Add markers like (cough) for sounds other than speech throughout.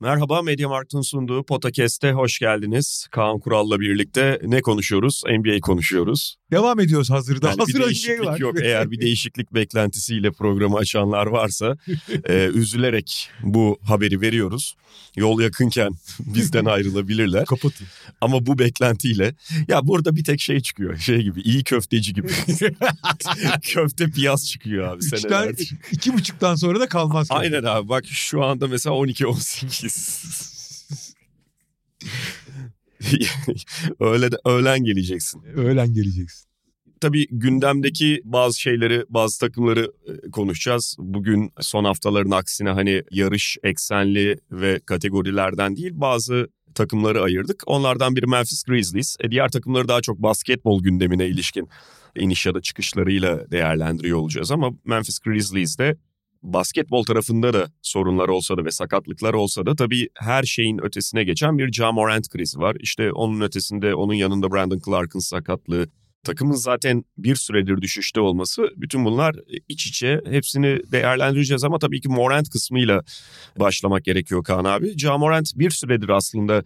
Merhaba Mediamarkt'ın sunduğu Potakest'e hoş geldiniz. Kaan Kural'la birlikte ne konuşuyoruz? NBA konuşuyoruz. Devam ediyoruz hazırda. Yani Hazır bir NBA değişiklik var. yok. Eğer bir değişiklik beklentisiyle programı açanlar varsa (laughs) e, üzülerek bu haberi veriyoruz. Yol yakınken (laughs) bizden ayrılabilirler. Kapatın. Ama bu beklentiyle ya burada bir tek şey çıkıyor. Şey gibi iyi köfteci gibi. (laughs) Köfte piyaz çıkıyor abi Üçten, iki buçuktan sonra da kalmaz. Aynen abi bak şu anda mesela 12-18. (laughs) Öyle de, öğlen geleceksin. Öğlen geleceksin. Tabii gündemdeki bazı şeyleri, bazı takımları e, konuşacağız. Bugün son haftaların aksine hani yarış eksenli ve kategorilerden değil bazı takımları ayırdık. Onlardan biri Memphis Grizzlies. E, diğer takımları daha çok basketbol gündemine ilişkin iniş ya da çıkışlarıyla değerlendiriyor olacağız. Ama Memphis Grizzlies'de basketbol tarafında da sorunlar olsa da ve sakatlıklar olsa da tabii her şeyin ötesine geçen bir Ja Morant krizi var. İşte onun ötesinde onun yanında Brandon Clark'ın sakatlığı, takımın zaten bir süredir düşüşte olması bütün bunlar iç içe hepsini değerlendireceğiz ama tabii ki Morant kısmıyla başlamak gerekiyor Kaan abi. Ja Morant bir süredir aslında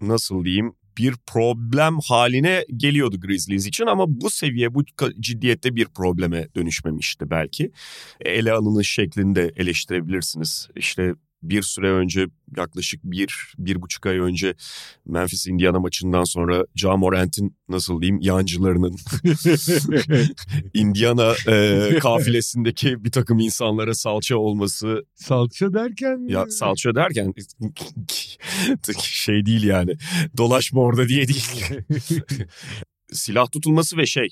nasıl diyeyim bir problem haline geliyordu Grizzlies için ama bu seviye bu ciddiyette bir probleme dönüşmemişti belki. Ele alınış şeklinde eleştirebilirsiniz. İşte bir süre önce yaklaşık bir, bir buçuk ay önce Memphis Indiana maçından sonra Ja Morant'in nasıl diyeyim yancılarının (laughs) Indiana e, (laughs) kafilesindeki bir takım insanlara salça olması. Salça derken... Ya salça derken (laughs) şey değil yani dolaşma orada diye değil. Silah tutulması ve şey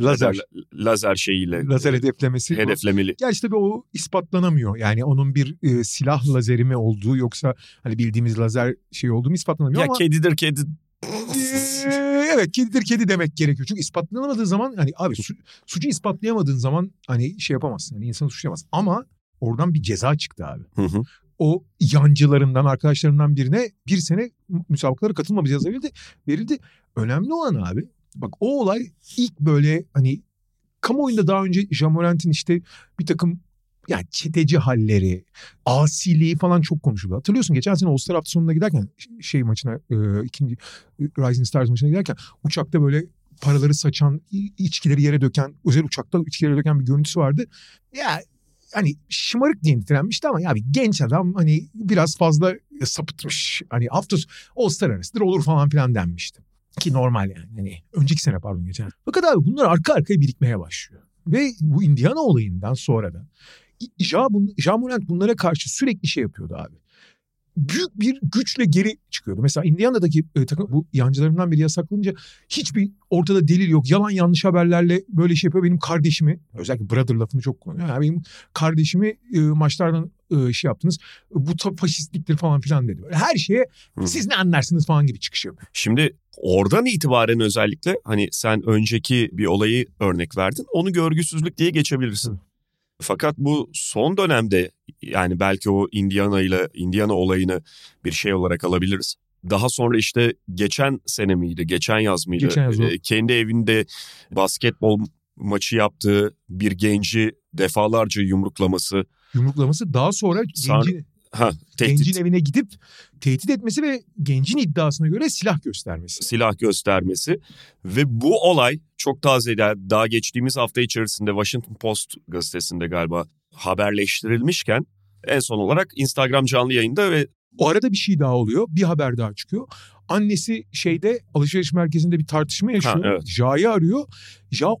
Lazer. Lazer şeyiyle. Lazer hedeflemesi. Hedeflemeli. Gerçi tabii o ispatlanamıyor. Yani onun bir e, silah lazeri mi olduğu yoksa hani bildiğimiz lazer şey olduğu ispatlanamıyor ya ama... kedidir kedi. Ee, evet kedidir kedi demek gerekiyor. Çünkü ispatlanamadığı zaman hani abi su, suçu ispatlayamadığın zaman hani şey yapamazsın. Hani insanı suçlayamazsın. Ama oradan bir ceza çıktı abi. Hı hı. O yancılarından arkadaşlarından birine bir sene müsabakalara katılma bir ceza verildi. verildi. Önemli olan abi bak o olay ilk böyle hani kamuoyunda daha önce Jamorant'in işte bir takım yani çeteci halleri, asiliği falan çok konuşuldu. Hatırlıyorsun geçen sene All-Star hafta sonuna giderken şey maçına e, ikinci Rising Stars maçına giderken uçakta böyle paraları saçan, içkileri yere döken, özel uçakta içkileri döken bir görüntüsü vardı. Ya hani şımarık diye nitelenmişti ama ya bir genç adam hani biraz fazla sapıtmış. Hani hafta All-Star arasıdır olur falan filan denmişti. Ki normal yani. Hani önceki sene pardon geçen. Fakat abi bunlar arka arkaya birikmeye başlıyor. Ve bu Indiana olayından sonra da Ja, bun, ja Morant bunlara karşı sürekli şey yapıyordu abi. Büyük bir güçle geri çıkıyordu. Mesela Indiana'daki e, takım bu yancılarından biri yasaklanınca hiçbir ortada delil yok. Yalan yanlış haberlerle böyle şey yapıyor. Benim kardeşimi özellikle brother lafını çok kullanıyor. Yani benim kardeşimi e, maçlardan e, şey yaptınız. Bu ta faşistliktir falan filan dedi. Böyle her şeye Hı. siz ne anlarsınız falan gibi çıkış yapıyor. Şimdi oradan itibaren özellikle hani sen önceki bir olayı örnek verdin. Onu görgüsüzlük diye geçebilirsin. Fakat bu son dönemde yani belki o Indiana ile Indiana olayını bir şey olarak alabiliriz. Daha sonra işte geçen sene miydi, geçen yaz mıydı? Geçen yaz e, kendi evinde basketbol maçı yaptığı bir genci defalarca yumruklaması. Yumruklaması daha sonra Sonra, genci, ha, tehdit. gencin evine gidip tehdit etmesi ve gencin iddiasına göre silah göstermesi. Silah göstermesi ve bu olay çok taze daha geçtiğimiz hafta içerisinde Washington Post gazetesinde galiba haberleştirilmişken en son olarak Instagram canlı yayında ve o arada bir şey daha oluyor. Bir haber daha çıkıyor. Annesi şeyde alışveriş merkezinde bir tartışma yaşıyor. Ha, evet. Ja'yı arıyor. Ja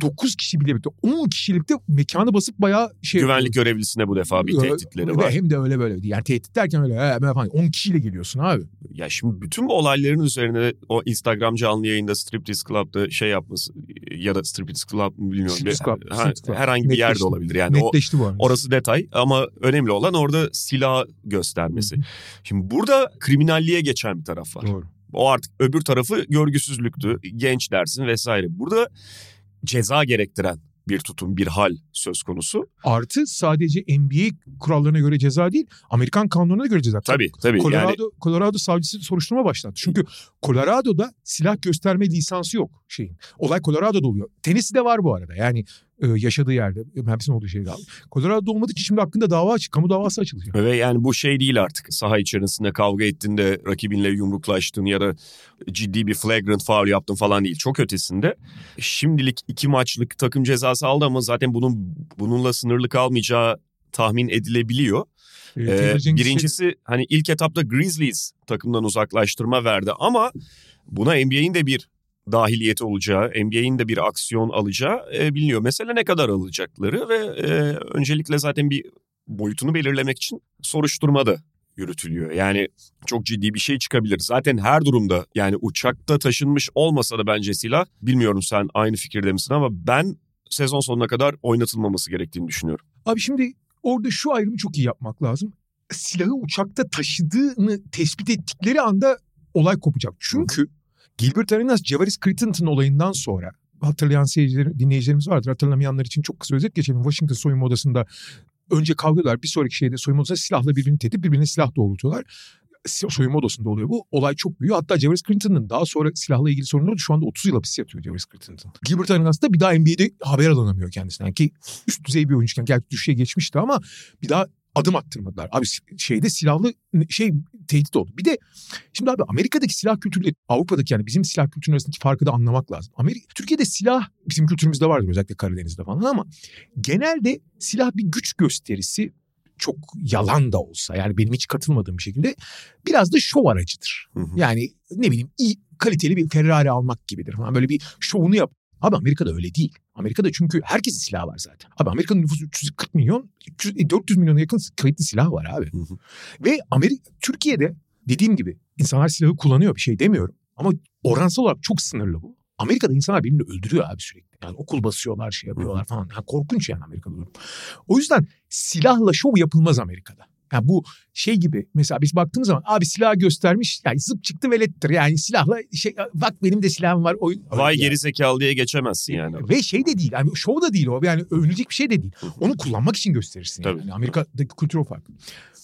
9 kişi bile birlikte 10 kişilikte mekanı basıp bayağı şey güvenlik görevlisine bu defa bir tehditleri var. Hem de öyle böyle. Yani tehdit derken öyle he, falan 10 kişiyle geliyorsun abi. Ya şimdi bütün bu olayların üzerine o Instagram canlı yayında Striptease Club'da şey yapması ya da Striptease Club mı bilmiyorum. Striptease Club, Ha, Striptease Club. herhangi bir Netleşti. yerde olabilir yani. O, Netleşti bu arada. orası detay ama önemli olan orada silah göstermesi. Şimdi burada kriminalliğe geçen bir taraf var. Doğru. O artık öbür tarafı görgüsüzlüktü. Genç dersin vesaire. Burada ceza gerektiren bir tutum, bir hal söz konusu. Artı sadece NBA kurallarına göre ceza değil, Amerikan kanununa göre ceza. Tabii tabii. Colorado, Yani Colorado savcısı soruşturma başlattı. Çünkü Colorado'da silah gösterme lisansı yok şeyin. Olay Colorado'da oluyor. Tennessee'de var bu arada. Yani e, yaşadığı yerde. Hepsinin olduğu şeyde. Colorado'da olmadığı için şimdi hakkında dava açık. Kamu davası açılacak. Ve yani bu şey değil artık. Saha içerisinde kavga ettin de rakibinle yumruklaştın ya da ciddi bir flagrant foul yaptın falan değil. Çok ötesinde. Şimdilik iki maçlık takım cezası aldı ama zaten bunun bununla sınırlı kalmayacağı tahmin edilebiliyor. E, Ee, birincisi hani ilk etapta Grizzlies takımdan uzaklaştırma verdi ama buna NBA'in de bir dahiliyeti olacağı, NBA'in de bir aksiyon alacağı e, biliniyor. Mesele ne kadar alacakları ve e, öncelikle zaten bir boyutunu belirlemek için soruşturma da yürütülüyor. Yani çok ciddi bir şey çıkabilir. Zaten her durumda yani uçakta taşınmış olmasa da bence silah bilmiyorum sen aynı fikirde misin ama ben sezon sonuna kadar oynatılmaması gerektiğini düşünüyorum. Abi şimdi orada şu ayrımı çok iyi yapmak lazım. Silahı uçakta taşıdığını tespit ettikleri anda olay kopacak. Çünkü Gilbert Arenas Javaris Crittenton olayından sonra hatırlayan seyirciler, dinleyicilerimiz vardır. Hatırlamayanlar için çok kısa özet geçelim. Washington soyunma odasında önce kavga. Bir sonraki şeyde soyunma odasında silahla birbirini tehdit, birbirine silah doğrultuyorlar. Soyunma odasında oluyor bu. Olay çok büyüyor. Hatta Javaris Crittenton'ın daha sonra silahla ilgili sorunu oldu. Şu anda 30 yıl hapis yatıyor Javaris Crittenton. Gilbert Arenas da bir daha NBA'de haber alınamıyor kendisinden. Ki üst düzey bir oyuncuyken gerçi düşüşe geçmişti ama bir daha adım attırmadılar. Abi şeyde silahlı şey tehdit oldu. Bir de şimdi abi Amerika'daki silah kültürüyle Avrupa'daki yani bizim silah kültürü arasındaki farkı da anlamak lazım. Amerika, Türkiye'de silah bizim kültürümüzde vardır özellikle Karadeniz'de falan ama genelde silah bir güç gösterisi çok yalan da olsa yani benim hiç katılmadığım bir şekilde biraz da şov aracıdır. Hı hı. Yani ne bileyim iyi kaliteli bir Ferrari almak gibidir falan böyle bir şovunu yap. Abi Amerika'da öyle değil. Amerika'da çünkü herkesin silahı var zaten. Abi Amerika'nın nüfusu 340 milyon, 300, e, 400 milyona yakın kayıtlı silah var abi. Hı hı. Ve Amerika, Türkiye'de dediğim gibi insanlar silahı kullanıyor bir şey demiyorum. Ama oransal olarak çok sınırlı bu. Amerika'da insanlar birbirini öldürüyor abi sürekli. Yani okul basıyorlar, şey yapıyorlar falan. Yani korkunç yani Amerika'da durum. O yüzden silahla şov yapılmaz Amerika'da. Yani bu şey gibi mesela biz baktığımız zaman abi silah göstermiş yani zıp çıktı velettir yani silahla şey bak benim de silahım var. Oyun, Vay Yani- geri zekalı diye geçemezsin yani. Ve şey de değil yani şov da değil o yani övünecek bir şey de değil. Onu kullanmak için gösterirsin yani. Tabii. Yani Amerika'daki kültür o farklı.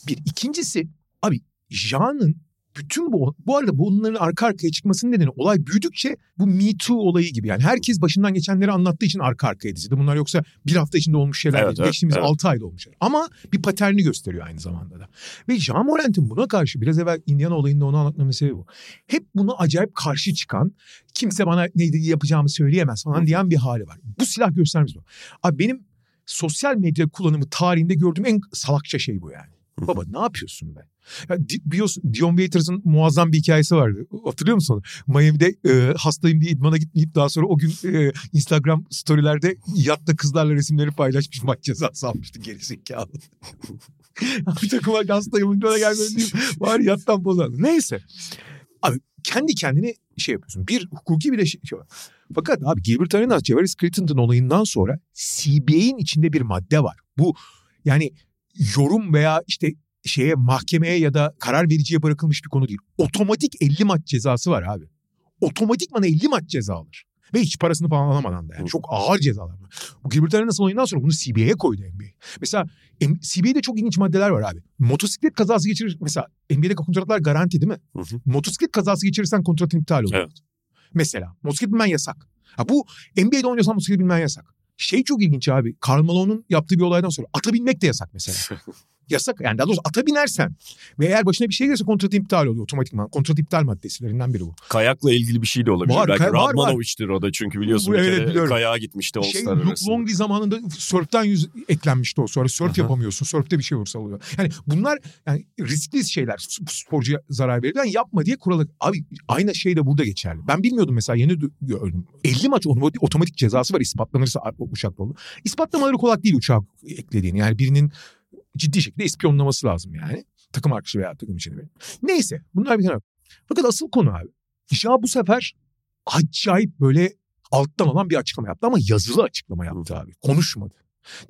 Bir ikincisi abi Jan'ın bütün bu bu arada bunların arka arkaya çıkmasının nedeni olay büyüdükçe bu Me Too olayı gibi yani herkes başından geçenleri anlattığı için arka arkaya dizildi. Bunlar yoksa bir hafta içinde olmuş şeyler Evet, değil. evet, Geçtiğimiz evet. 6 ayda olmuş. Ama bir paterni gösteriyor aynı zamanda da. Ve Jean Morant'in buna karşı biraz evvel Indiana olayında onu anlatmamın sebebi bu. Hep buna acayip karşı çıkan kimse bana neydi yapacağımı söyleyemez falan diyen bir hali var. Bu silah göstermez bu. Abi benim sosyal medya kullanımı tarihinde gördüğüm en salakça şey bu yani. Baba ne yapıyorsun be? Ya, biliyorsun Dion Waiters'ın muazzam bir hikayesi vardı. Hatırlıyor musun onu? Miami'de e, hastayım diye idmana gitmeyip daha sonra o gün e, Instagram storylerde yatta kızlarla resimleri paylaşmış maç cezası almıştı gerizekalı. (laughs) bir takım hastayım idmana gelmedim diyeyim. Var yattan bozan. Neyse. Abi kendi kendine şey yapıyorsun. Bir hukuki bir şey, şey var. Fakat abi Gilbert Arenas, Javaris Crittenton olayından sonra CBA'in içinde bir madde var. Bu yani yorum veya işte şeye mahkemeye ya da karar vericiye bırakılmış bir konu değil. Otomatik 50 maç cezası var abi. Otomatikman 50 maç ceza alır. Ve hiç parasını falan alamadan da yani. Çok ağır cezalar var. Bu Gilbert Arenas olayından sonra bunu CBA'ye koydu NBA. Mesela CBA'de çok ilginç maddeler var abi. Motosiklet kazası geçirir. Mesela NBA'de kontratlar garanti değil mi? Hı hı. Motosiklet kazası geçirirsen kontratın iptal oluyor. Evet. Mesela motosiklet binmen yasak. Ha bu NBA'de oynuyorsan motosiklet binmen yasak. Şey çok ilginç abi. Karl yaptığı bir olaydan sonra ata binmek de yasak mesela. (laughs) yasak yani daha doğrusu ata binersen ve eğer başına bir şey gelirse kontratın iptal oluyor otomatikman. Kontrat iptal maddesilerinden biri bu. Kayakla ilgili bir şey de olabilir. Var, Belki. Radmanovic'tir o da çünkü biliyorsun Bu- bir evet, kere kayağa gitmişti Şey, All-Star Luke. Longley zamanında sörften yüz eklenmişti o sonra. Sörf yapamıyorsun. Sörfte bir şey olursa oluyor. Yani bunlar yani riskli şeyler. Sporcuya zarar verir. Yani yapma diye kuralı. Abi aynı şey de burada geçerli. Ben bilmiyordum mesela yeni dü- gördüm. 50 maç otomatik, otomatik cezası var ispatlanırsa uçakla olur. İspatlamaları kolay değil uçağa eklediğini. Yani birinin ciddi şekilde ispiyonlaması lazım yani. Takım arkadaşı veya takım içinde. Neyse bunlar bir tarafa. Fakat asıl konu abi. Ja bu sefer acayip böyle alttan olan bir açıklama yaptı ama yazılı açıklama yaptı abi. Konuşmadı.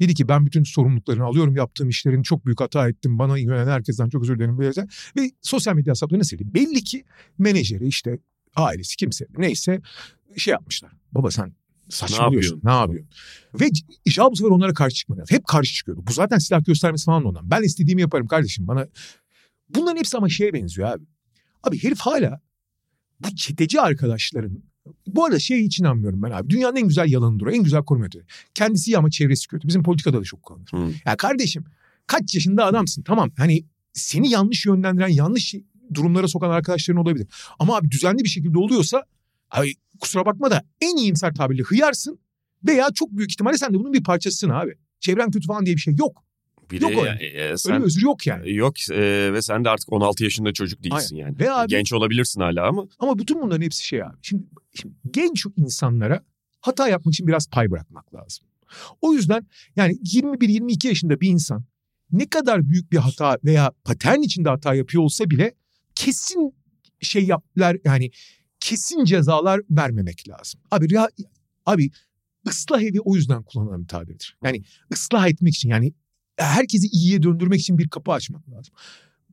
Dedi ki ben bütün sorumluluklarını alıyorum yaptığım işlerin çok büyük hata ettim. Bana yönelen herkesten çok özür dilerim. Böyle. Ve sosyal medya hesaplarını sildi. Belli ki menajeri işte ailesi kimse neyse şey yapmışlar. Baba sen saçmalıyorsun. Ne yapıyorsun? Ve İşal bu sefer onlara karşı çıkmadı. Hep karşı çıkıyordu. Bu zaten silah göstermesi falan ondan. Ben istediğimi yaparım kardeşim bana. Bunların hepsi ama şeye benziyor abi. Abi herif hala bu çeteci arkadaşların bu arada şey hiç inanmıyorum ben abi. Dünyanın en güzel yalanıdır o. En güzel koruma yöntemi. Kendisi iyi ama çevresi kötü. Bizim politikada da çok kullanılır. Hmm. Ya kardeşim kaç yaşında adamsın tamam hani seni yanlış yönlendiren yanlış durumlara sokan arkadaşların olabilir. Ama abi düzenli bir şekilde oluyorsa abi kusura bakma da en iyimser tabirle hıyarsın veya çok büyük ihtimalle sen de bunun bir parçasısın abi. Çevren kötü falan diye bir şey yok. Bir yok de, öyle. E, sen, öyle özür yok yani. Yok e, ve sen de artık 16 yaşında çocuk değilsin Aynen. yani. Ve abi, Genç olabilirsin hala ama. Ama bütün bunların hepsi şey abi. Şimdi, şimdi genç insanlara hata yapmak için biraz pay bırakmak lazım. O yüzden yani 21-22 yaşında bir insan ne kadar büyük bir hata veya patern içinde hata yapıyor olsa bile kesin şey yaplar yani kesin cezalar vermemek lazım. Abi ya, abi ıslah evi o yüzden kullanılan bir tabirdir. Yani ıslah etmek için yani herkesi iyiye döndürmek için bir kapı açmak lazım.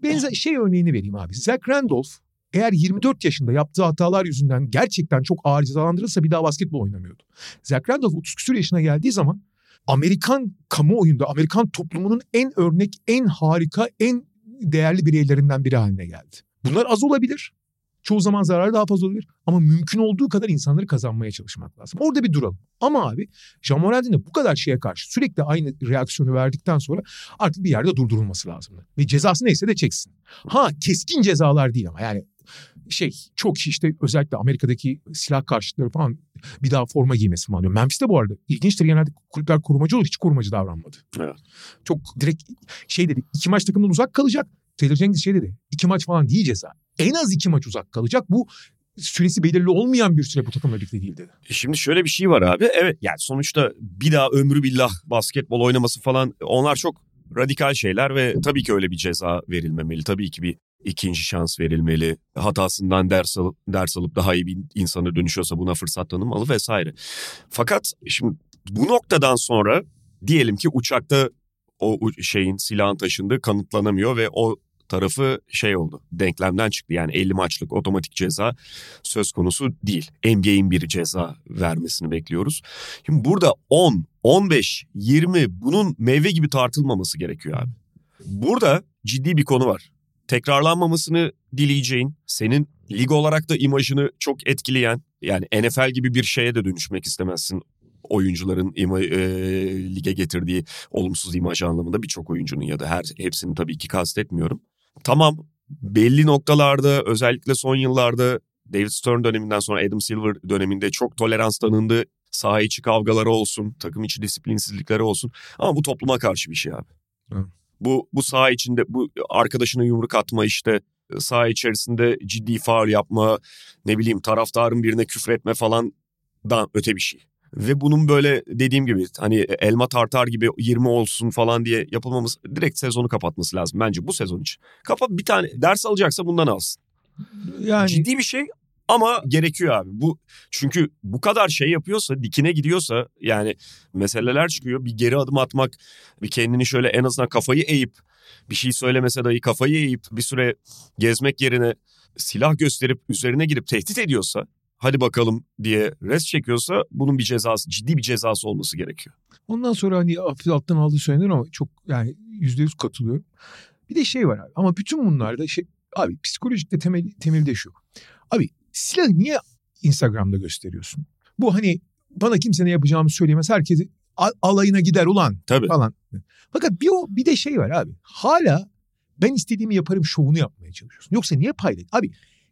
Benzer şey örneğini vereyim abi. Zach Randolph eğer 24 yaşında yaptığı hatalar yüzünden gerçekten çok ağır cezalandırılsa bir daha basketbol oynamıyordu. Zach Randolph 30 küsur yaşına geldiği zaman Amerikan kamuoyunda, Amerikan toplumunun en örnek, en harika, en değerli bireylerinden biri haline geldi. Bunlar az olabilir. Çoğu zaman zararı daha fazla olabilir. Ama mümkün olduğu kadar insanları kazanmaya çalışmak lazım. Orada bir duralım. Ama abi Jean de bu kadar şeye karşı sürekli aynı reaksiyonu verdikten sonra artık bir yerde durdurulması lazım. Ve cezası neyse de çeksin. Ha keskin cezalar değil ama yani şey çok işte özellikle Amerika'daki silah karşıtları falan bir daha forma giymesi falan diyor. Memphis'te bu arada ilginçtir genelde kulüpler korumacı olur hiç korumacı davranmadı. Evet. Çok direkt şey dedi iki maç takımdan uzak kalacak. Taylor Jenkins şey dedi iki maç falan değil ceza en az iki maç uzak kalacak. Bu süresi belirli olmayan bir süre bu takımla birlikte değil dedi. E şimdi şöyle bir şey var abi. Evet yani sonuçta bir daha ömrü billah basketbol oynaması falan onlar çok radikal şeyler ve tabii ki öyle bir ceza verilmemeli. Tabii ki bir ikinci şans verilmeli. Hatasından ders alıp, ders alıp daha iyi bir insana dönüşüyorsa buna fırsat tanımalı vesaire. Fakat şimdi bu noktadan sonra diyelim ki uçakta o şeyin silahın taşındığı kanıtlanamıyor ve o tarafı şey oldu. Denklemden çıktı. Yani 50 maçlık otomatik ceza söz konusu değil. NBA'in bir ceza vermesini bekliyoruz. Şimdi burada 10, 15, 20 bunun meyve gibi tartılmaması gerekiyor abi. Burada ciddi bir konu var. Tekrarlanmamasını dileyeceğin, senin lig olarak da imajını çok etkileyen, yani NFL gibi bir şeye de dönüşmek istemezsin oyuncuların ima, e, lige getirdiği olumsuz imaj anlamında birçok oyuncunun ya da her hepsini tabii ki kastetmiyorum. Tamam belli noktalarda özellikle son yıllarda David Stern döneminden sonra Adam Silver döneminde çok tolerans tanındı. Saha içi kavgaları olsun, takım içi disiplinsizlikleri olsun. Ama bu topluma karşı bir şey abi. Hı. Bu bu saha içinde bu arkadaşına yumruk atma işte saha içerisinde ciddi faul yapma, ne bileyim taraftarın birine küfretme falan da öte bir şey. Ve bunun böyle dediğim gibi hani elma tartar gibi 20 olsun falan diye yapılmamız direkt sezonu kapatması lazım bence bu sezon için. Kapat bir tane ders alacaksa bundan alsın. Yani ciddi bir şey ama gerekiyor abi. Bu çünkü bu kadar şey yapıyorsa, dikine gidiyorsa yani meseleler çıkıyor. Bir geri adım atmak, bir kendini şöyle en azından kafayı eğip bir şey söylemese dahi kafayı eğip bir süre gezmek yerine silah gösterip üzerine girip tehdit ediyorsa hadi bakalım diye res çekiyorsa bunun bir cezası, ciddi bir cezası olması gerekiyor. Ondan sonra hani alttan aldığı söylenir ama çok yani yüzde yüz katılıyorum. Bir de şey var abi ama bütün bunlarda şey abi psikolojikte temel, temelde şu. Abi silah niye Instagram'da gösteriyorsun? Bu hani bana kimse ne yapacağımı söyleyemez. Herkes alayına gider ulan Tabii. falan. Fakat bir o bir de şey var abi. Hala ben istediğimi yaparım şovunu yapmaya çalışıyorsun. Yoksa niye paylaş? Abi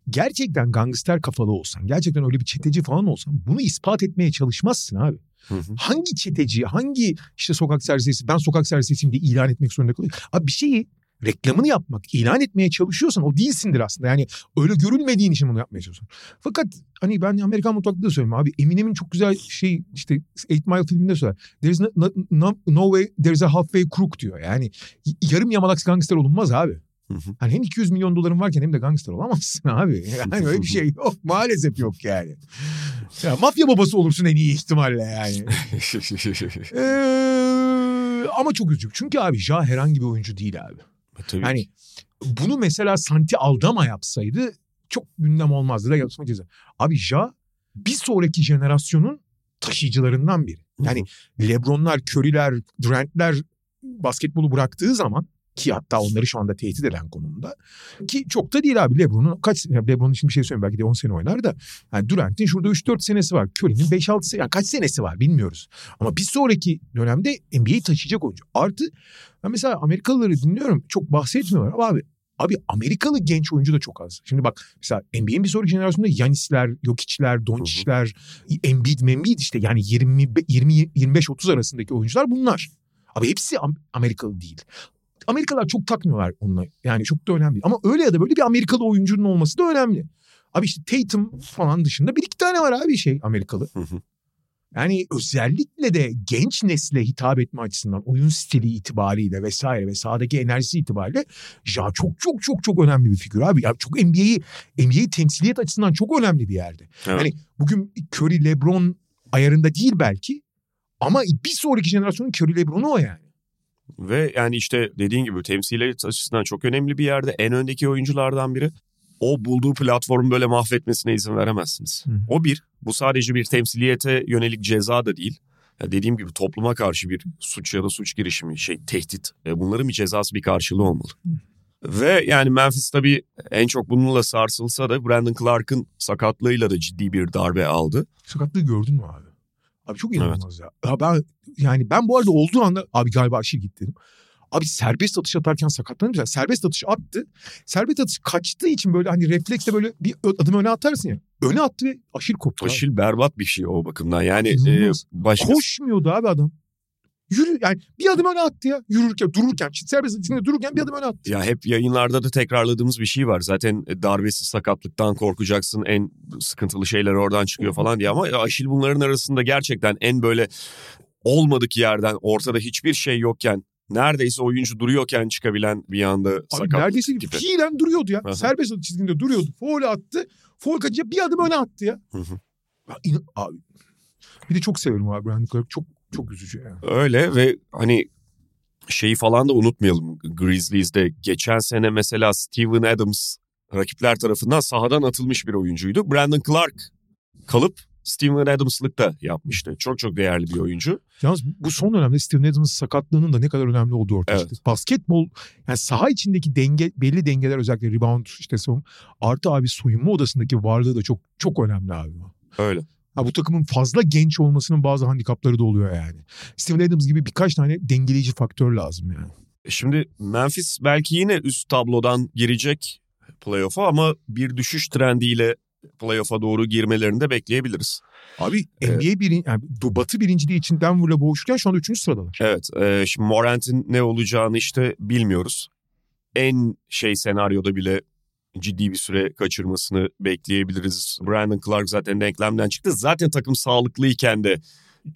gerçekten gangster kafalı olsan, gerçekten öyle bir çeteci falan olsan bunu ispat etmeye çalışmazsın abi. Hı hı. Hangi çeteci, hangi işte sokak sersesi, ben sokak sersesiyim diye ilan etmek zorunda kalıyor. Abi bir şeyi reklamını yapmak, ilan etmeye çalışıyorsan o değilsindir aslında. Yani öyle görülmediğin için bunu yapmaya çalışıyorsun. Fakat hani ben Amerikan mutfakta da söylüyorum abi. Eminem'in çok güzel şey işte Eight Mile filminde söyler. There is no, no, no way, there is a halfway crook diyor. Yani yarım yamalak gangster olunmaz abi. Hani hem 200 milyon doların varken hem de gangster olamazsın abi. (laughs) Yani öyle bir şey yok. Maalesef yok yani. Ya, mafya babası olursun en iyi ihtimalle yani. (laughs) ee, Ama çok üzücü. Çünkü abi Ja herhangi bir oyuncu değil abi. E, Tabii Yani ki. bunu mesela Santi Aldama yapsaydı çok gündem olmazdı. Real Osman ceza. Abi Ja bir sonraki jenerasyonun taşıyıcılarından biri. Yani Lebronlar, Curry'ler, Durant'ler basketbolu bıraktığı zaman ki hatta onları şu anda tehdit eden konumda. Ki çok da değil abi Lebron'un kaç ya Lebron için bir şey söyleyeyim belki de 10 sene oynar da. Yani Durant'in şurada 3-4 senesi var. Curry'nin 5-6 sene yani kaç senesi var bilmiyoruz. Ama bir sonraki dönemde NBA'yi taşıyacak oyuncu. Artı ben mesela Amerikalıları dinliyorum çok bahsetmiyorlar ama abi Abi Amerikalı genç oyuncu da çok az. Şimdi bak mesela NBA'in bir sonraki jenerasyonunda Yanis'ler, Jokic'ler, Doncic'ler, Embiid, Membiid işte yani 20 20 25 30 arasındaki oyuncular bunlar. Abi hepsi Am- Amerikalı değil. Amerikalılar çok takmıyorlar onunla. Yani çok da önemli değil. Ama öyle ya da böyle bir Amerikalı oyuncunun olması da önemli. Abi işte Tatum falan dışında bir iki tane var abi şey Amerikalı. Yani özellikle de genç nesle hitap etme açısından oyun stili itibariyle vesaire ve sahadaki enerjisi itibariyle Ja çok çok çok çok önemli bir figür abi. Ya çok NBA'yi NBA'yi temsiliyet açısından çok önemli bir yerde. Evet. Yani bugün Curry LeBron ayarında değil belki ama bir sonraki jenerasyonun Curry LeBron'u o yani. Ve yani işte dediğin gibi temsiliyet açısından çok önemli bir yerde. En öndeki oyunculardan biri. O bulduğu platformu böyle mahvetmesine izin veremezsiniz. Hı. O bir. Bu sadece bir temsiliyete yönelik ceza da değil. Ya dediğim gibi topluma karşı bir suç ya da suç girişimi, şey tehdit. E, Bunların bir cezası bir karşılığı olmalı. Ve yani Memphis tabii en çok bununla sarsılsa da Brandon Clark'ın sakatlığıyla da ciddi bir darbe aldı. Sakatlığı gördün mü abi? Abi çok inanılmaz ya. ya. Ben yani ben bu arada olduğu anda abi galiba aşil gitti dedim. Abi serbest atış atarken sakatlanınca serbest atış attı. Serbest atış kaçtığı için böyle hani refleksle böyle bir adım öne atarsın ya. Öne attı ve aşil koptu. abi. Aşil berbat bir şey o bakımdan. Yani e, İnanılmaz. başka Koşmuyordu abi adam. Yürü yani bir adım öne attı ya. Yürürken dururken serbest atışında dururken bir adım öne attı. Ya hep yayınlarda da tekrarladığımız bir şey var. Zaten darbesiz sakatlıktan korkacaksın. En sıkıntılı şeyler oradan çıkıyor falan diye. Ama Aşil bunların arasında gerçekten en böyle olmadık yerden ortada hiçbir şey yokken neredeyse oyuncu duruyorken çıkabilen bir anda Abi sakatlık neredeyse tipi. fiilen duruyordu ya. Aha. Serbest çizginde duruyordu. Foul attı. Foul kaçınca bir adım öne attı ya. Hı hı. Ya inan- abi. Bir de çok severim abi Brandon Clark. Çok çok üzücü yani. Öyle ve hani şeyi falan da unutmayalım. Grizzlies'de geçen sene mesela Steven Adams rakipler tarafından sahadan atılmış bir oyuncuydu. Brandon Clark kalıp Steven Adams'lık da yapmıştı. Çok çok değerli bir oyuncu. Yalnız bu son dönemde Steven Adams'ın sakatlığının da ne kadar önemli olduğu ortaya Evet. çıktı. Basketbol yani saha içindeki denge belli dengeler özellikle rebound işte savun artı abi soyunma odasındaki varlığı da çok çok önemli abi. Öyle. Ha, bu takımın fazla genç olmasının bazı handikapları da oluyor yani. Steven Adams gibi birkaç tane dengeleyici faktör lazım yani. Şimdi Memphis belki yine üst tablodan girecek playoff'a ama bir düşüş trendiyle playoff'a doğru girmelerini de bekleyebiliriz. Abi Evet. NBA birin, yani Batı birinciliği için Denver'la boğuşurken şu anda üçüncü sıradalar. Evet, e, şimdi Morant'in ne olacağını işte bilmiyoruz. En şey senaryoda bile ciddi bir süre kaçırmasını bekleyebiliriz. Brandon Clark zaten denklemden çıktı. Zaten takım sağlıklıyken de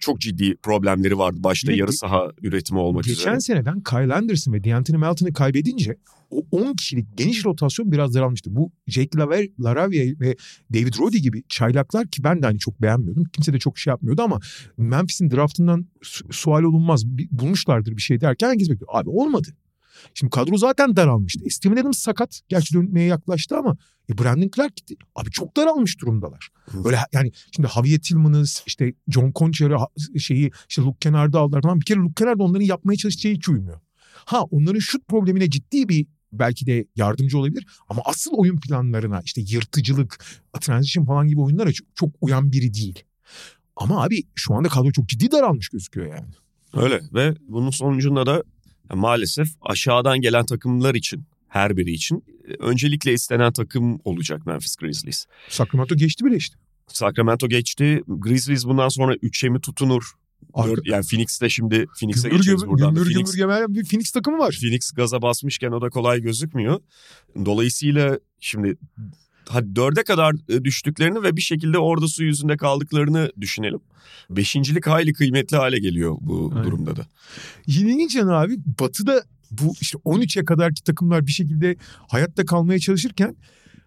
çok ciddi problemleri vardı. Başta yarı saha üretimi olmak Geçen üzere. seneden Kyle Anderson ve D'Anthony Melton'u kaybedince o 10 kişilik geniş rotasyon biraz daralmıştı. Bu Jake Laver, Laravia ve David Roddy gibi çaylaklar ki ben de hani çok beğenmiyordum. Kimse de çok şey yapmıyordu ama Memphis'in draftından su- sual olunmaz. Bir- bulmuşlardır bir şey derken herkes bekliyor. Abi olmadı. Şimdi kadro zaten daralmıştı. Steven Adams sakat. Gerçi dönmeye yaklaştı ama e, Brandon Clark gitti. Abi çok daralmış durumdalar. Böyle yani şimdi Javier Tillman'ı işte John Concher'ı şeyi işte Luke Kennard'ı aldılar falan. Bir kere Luke Kennard onların yapmaya çalıştığı hiç uymuyor. Ha onların şut problemine ciddi bir belki de yardımcı olabilir. Ama asıl oyun planlarına işte yırtıcılık, transition falan gibi oyunlara çok, çok uyan biri değil. Ama abi şu anda kadro çok ciddi daralmış gözüküyor yani. Öyle ve bunun sonucunda da maalesef aşağıdan gelen takımlar için her biri için e, öncelikle istenen takım olacak Memphis Grizzlies. Sacramento geçti bile işte. Sacramento geçti. Grizzlies bundan sonra 3'e mi tutunur? Arka- yani Phoenix'te şimdi Phoenix'e Gümbür geçeriz gümbür, buradan. da. gümbür Phoenix, gümbür bir Phoenix takımı var. Phoenix gaza basmışken o da kolay gözükmüyor. Dolayısıyla şimdi hadi dörde kadar e, düştüklerini ve bir şekilde orada su yüzünde kaldıklarını düşünelim. Beşincilik hayli kıymetli hale geliyor bu Aynen. durumda da. İlginç yanı abi batıda bu işte 13'e kadarki takımlar bir şekilde hayatta kalmaya çalışırken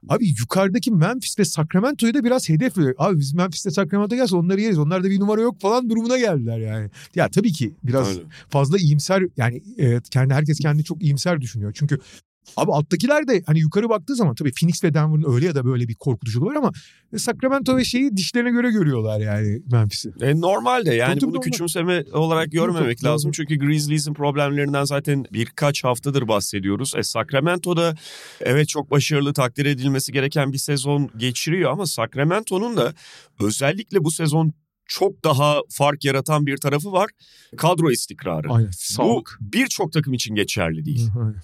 Abi yukarıdaki Memphis ve Sacramento'yu da biraz hedef veriyor. Abi biz Memphis'te Sacramento gelse onları yeriz. Onlarda bir numara yok falan durumuna geldiler yani. Ya tabii ki biraz Öyle. fazla iyimser yani e, kendi herkes kendini çok iyimser düşünüyor. Çünkü abi alttakiler de hani yukarı baktığı zaman tabii Phoenix ve Denver'ın öyle ya da böyle bir korkutuculuğu var ama Sacramento ve şeyi dişlerine göre görüyorlar yani Memphis'i. E, normalde yani Tabii, tabii, bunu normal. küçümseme olarak görmemek tabii. lazım. Çünkü Grizzlies'in problemlerinden zaten birkaç haftadır bahsediyoruz. E, Sacramento'da evet çok başarılı takdir edilmesi gereken bir sezon geçiriyor ama Sacramento'nun da özellikle bu sezon çok daha fark yaratan bir tarafı var. Kadro istikrarı. Aynen Bu sağlık. birçok takım için geçerli değil. Aynen.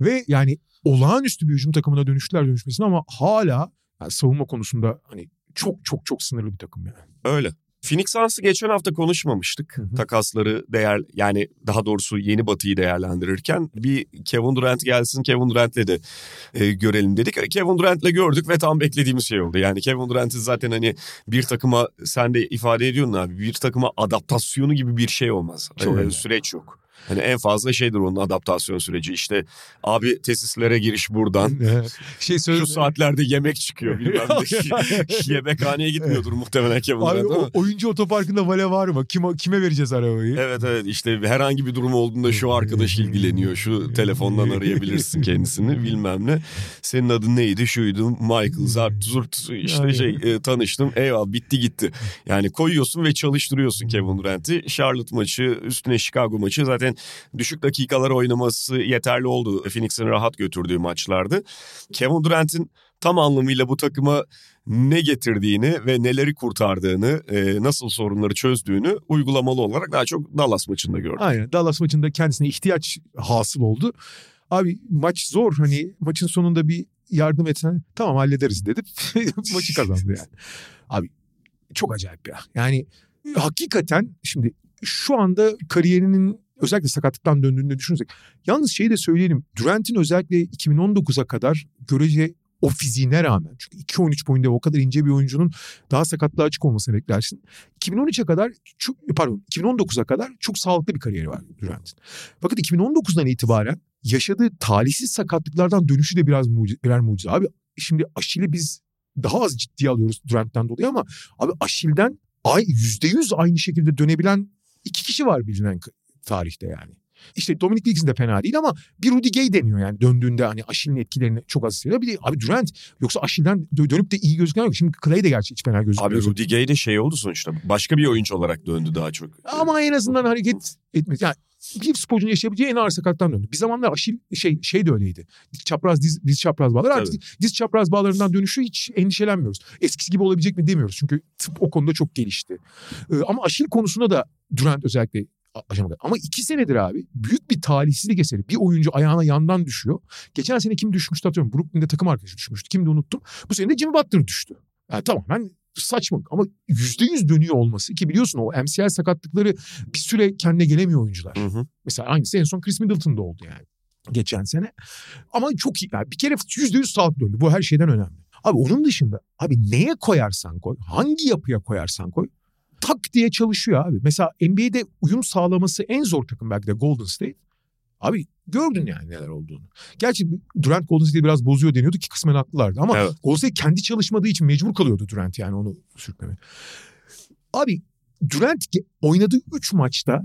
Ve yani olağanüstü bir hücum takımına dönüştüler dönüşmesine ama hala yani savunma konusunda hani çok çok çok sınırlı bir takım yani. Öyle. Phoenix Suns'ı geçen hafta konuşmamıştık. Hı hı. Takasları değer yani daha doğrusu yeni batıyı değerlendirirken bir Kevin Durant gelsin Kevin Durant'le de e, görelim dedik. Kevin Durant'le gördük ve tam beklediğimiz şey oldu. Yani Kevin Durant'in zaten hani bir takıma sen de ifade ediyorsun abi bir takıma adaptasyonu gibi bir şey olmaz. Çok E, öyle. süreç yok. Hani en fazla şeydir onun adaptasyon süreci. İşte abi tesislere giriş buradan. (laughs) şey söyle. Şu saatlerde yemek çıkıyor bilmem ne. (laughs) (laughs) Yemekhaneye gitmiyordur muhtemelen Kevin Abi o, oyuncu otoparkında vale var mı? Kime, kime vereceğiz arabayı? Evet evet işte herhangi bir durum olduğunda şu arkadaş ilgileniyor. Şu telefondan arayabilirsin kendisini bilmem ne. Senin adın neydi? Şuydu Michael Zart Zurt işte Aynen. şey e, tanıştım. Eyvallah bitti gitti. Yani koyuyorsun ve çalıştırıyorsun Kevin Durant'i. Charlotte maçı üstüne Chicago maçı zaten düşük dakikalar oynaması yeterli oldu. Phoenix'in rahat götürdüğü maçlardı. Kevin Durant'in tam anlamıyla bu takıma ne getirdiğini ve neleri kurtardığını, e, nasıl sorunları çözdüğünü uygulamalı olarak daha çok Dallas maçında gördüm. Aynen Dallas maçında kendisine ihtiyaç hasıl oldu. Abi maç zor hani maçın sonunda bir yardım etsen tamam hallederiz dedim. (laughs) Maçı kazandı yani. Abi çok acayip ya. Yani hakikaten şimdi şu anda kariyerinin özellikle sakatlıktan döndüğünü düşünürsek. Yalnız şeyi de söyleyelim. Durant'in özellikle 2019'a kadar görece o fiziğine rağmen çünkü 2-13 boyunda o kadar ince bir oyuncunun daha sakatlığa açık olmasını beklersin. 2013'e kadar çok, pardon 2019'a kadar çok sağlıklı bir kariyeri var Durant'in. Fakat 2019'dan itibaren yaşadığı talihsiz sakatlıklardan dönüşü de biraz mucize, birer mucize. Abi şimdi Aşil'i biz daha az ciddiye alıyoruz Durant'ten dolayı ama abi Aşil'den ay %100 aynı şekilde dönebilen iki kişi var bilinen tarihte yani. İşte Dominic Wilkins de fena değil ama bir Rudy Gay deniyor yani döndüğünde hani Aşil'in etkilerini çok az hissediyor. Bir de abi Durant yoksa Aşil'den dö- dönüp de iyi gözüken yok. Şimdi Clay de gerçi hiç fena gözükmüyor. Abi Rudy Gay de şey oldu sonuçta. Başka bir oyuncu olarak döndü daha çok. Ama en azından hareket (laughs) etmez. Yani bir sporcunun yaşayabileceği en ağır sakattan döndü. Bir zamanlar Aşil şey şey de öyleydi. Çapraz diz, diz çapraz bağlar. Artık diz çapraz bağlarından dönüşü hiç endişelenmiyoruz. Eskisi gibi olabilecek mi demiyoruz. Çünkü tıp o konuda çok gelişti. Ee, ama Aşil konusunda da Durant özellikle a- aşamadı. Ama iki senedir abi büyük bir talihsizlik eseri. Bir oyuncu ayağına yandan düşüyor. Geçen sene kim düşmüştü hatırlıyorum. Brooklyn'de takım arkadaşı düşmüştü. Kimdi unuttum. Bu sene de Jimmy Butler düştü. Yani tamamen saçmalık ama yüzde yüz dönüyor olması ki biliyorsun o MCL sakatlıkları bir süre kendine gelemiyor oyuncular. Hı hı. Mesela aynısı en son Chris Middleton'da oldu yani geçen sene. Ama çok iyi. Yani bir kere yüzde yüz sağlık döndü. Bu her şeyden önemli. Abi onun dışında abi neye koyarsan koy, hangi yapıya koyarsan koy tak diye çalışıyor abi. Mesela NBA'de uyum sağlaması en zor takım belki de Golden State. Abi gördün yani neler olduğunu. Gerçi Durant Golden State'i biraz bozuyor deniyordu ki kısmen haklılardı ama Evet. Golden State kendi çalışmadığı için mecbur kalıyordu Durant yani onu sürüklemeye. Abi Durant oynadığı 3 maçta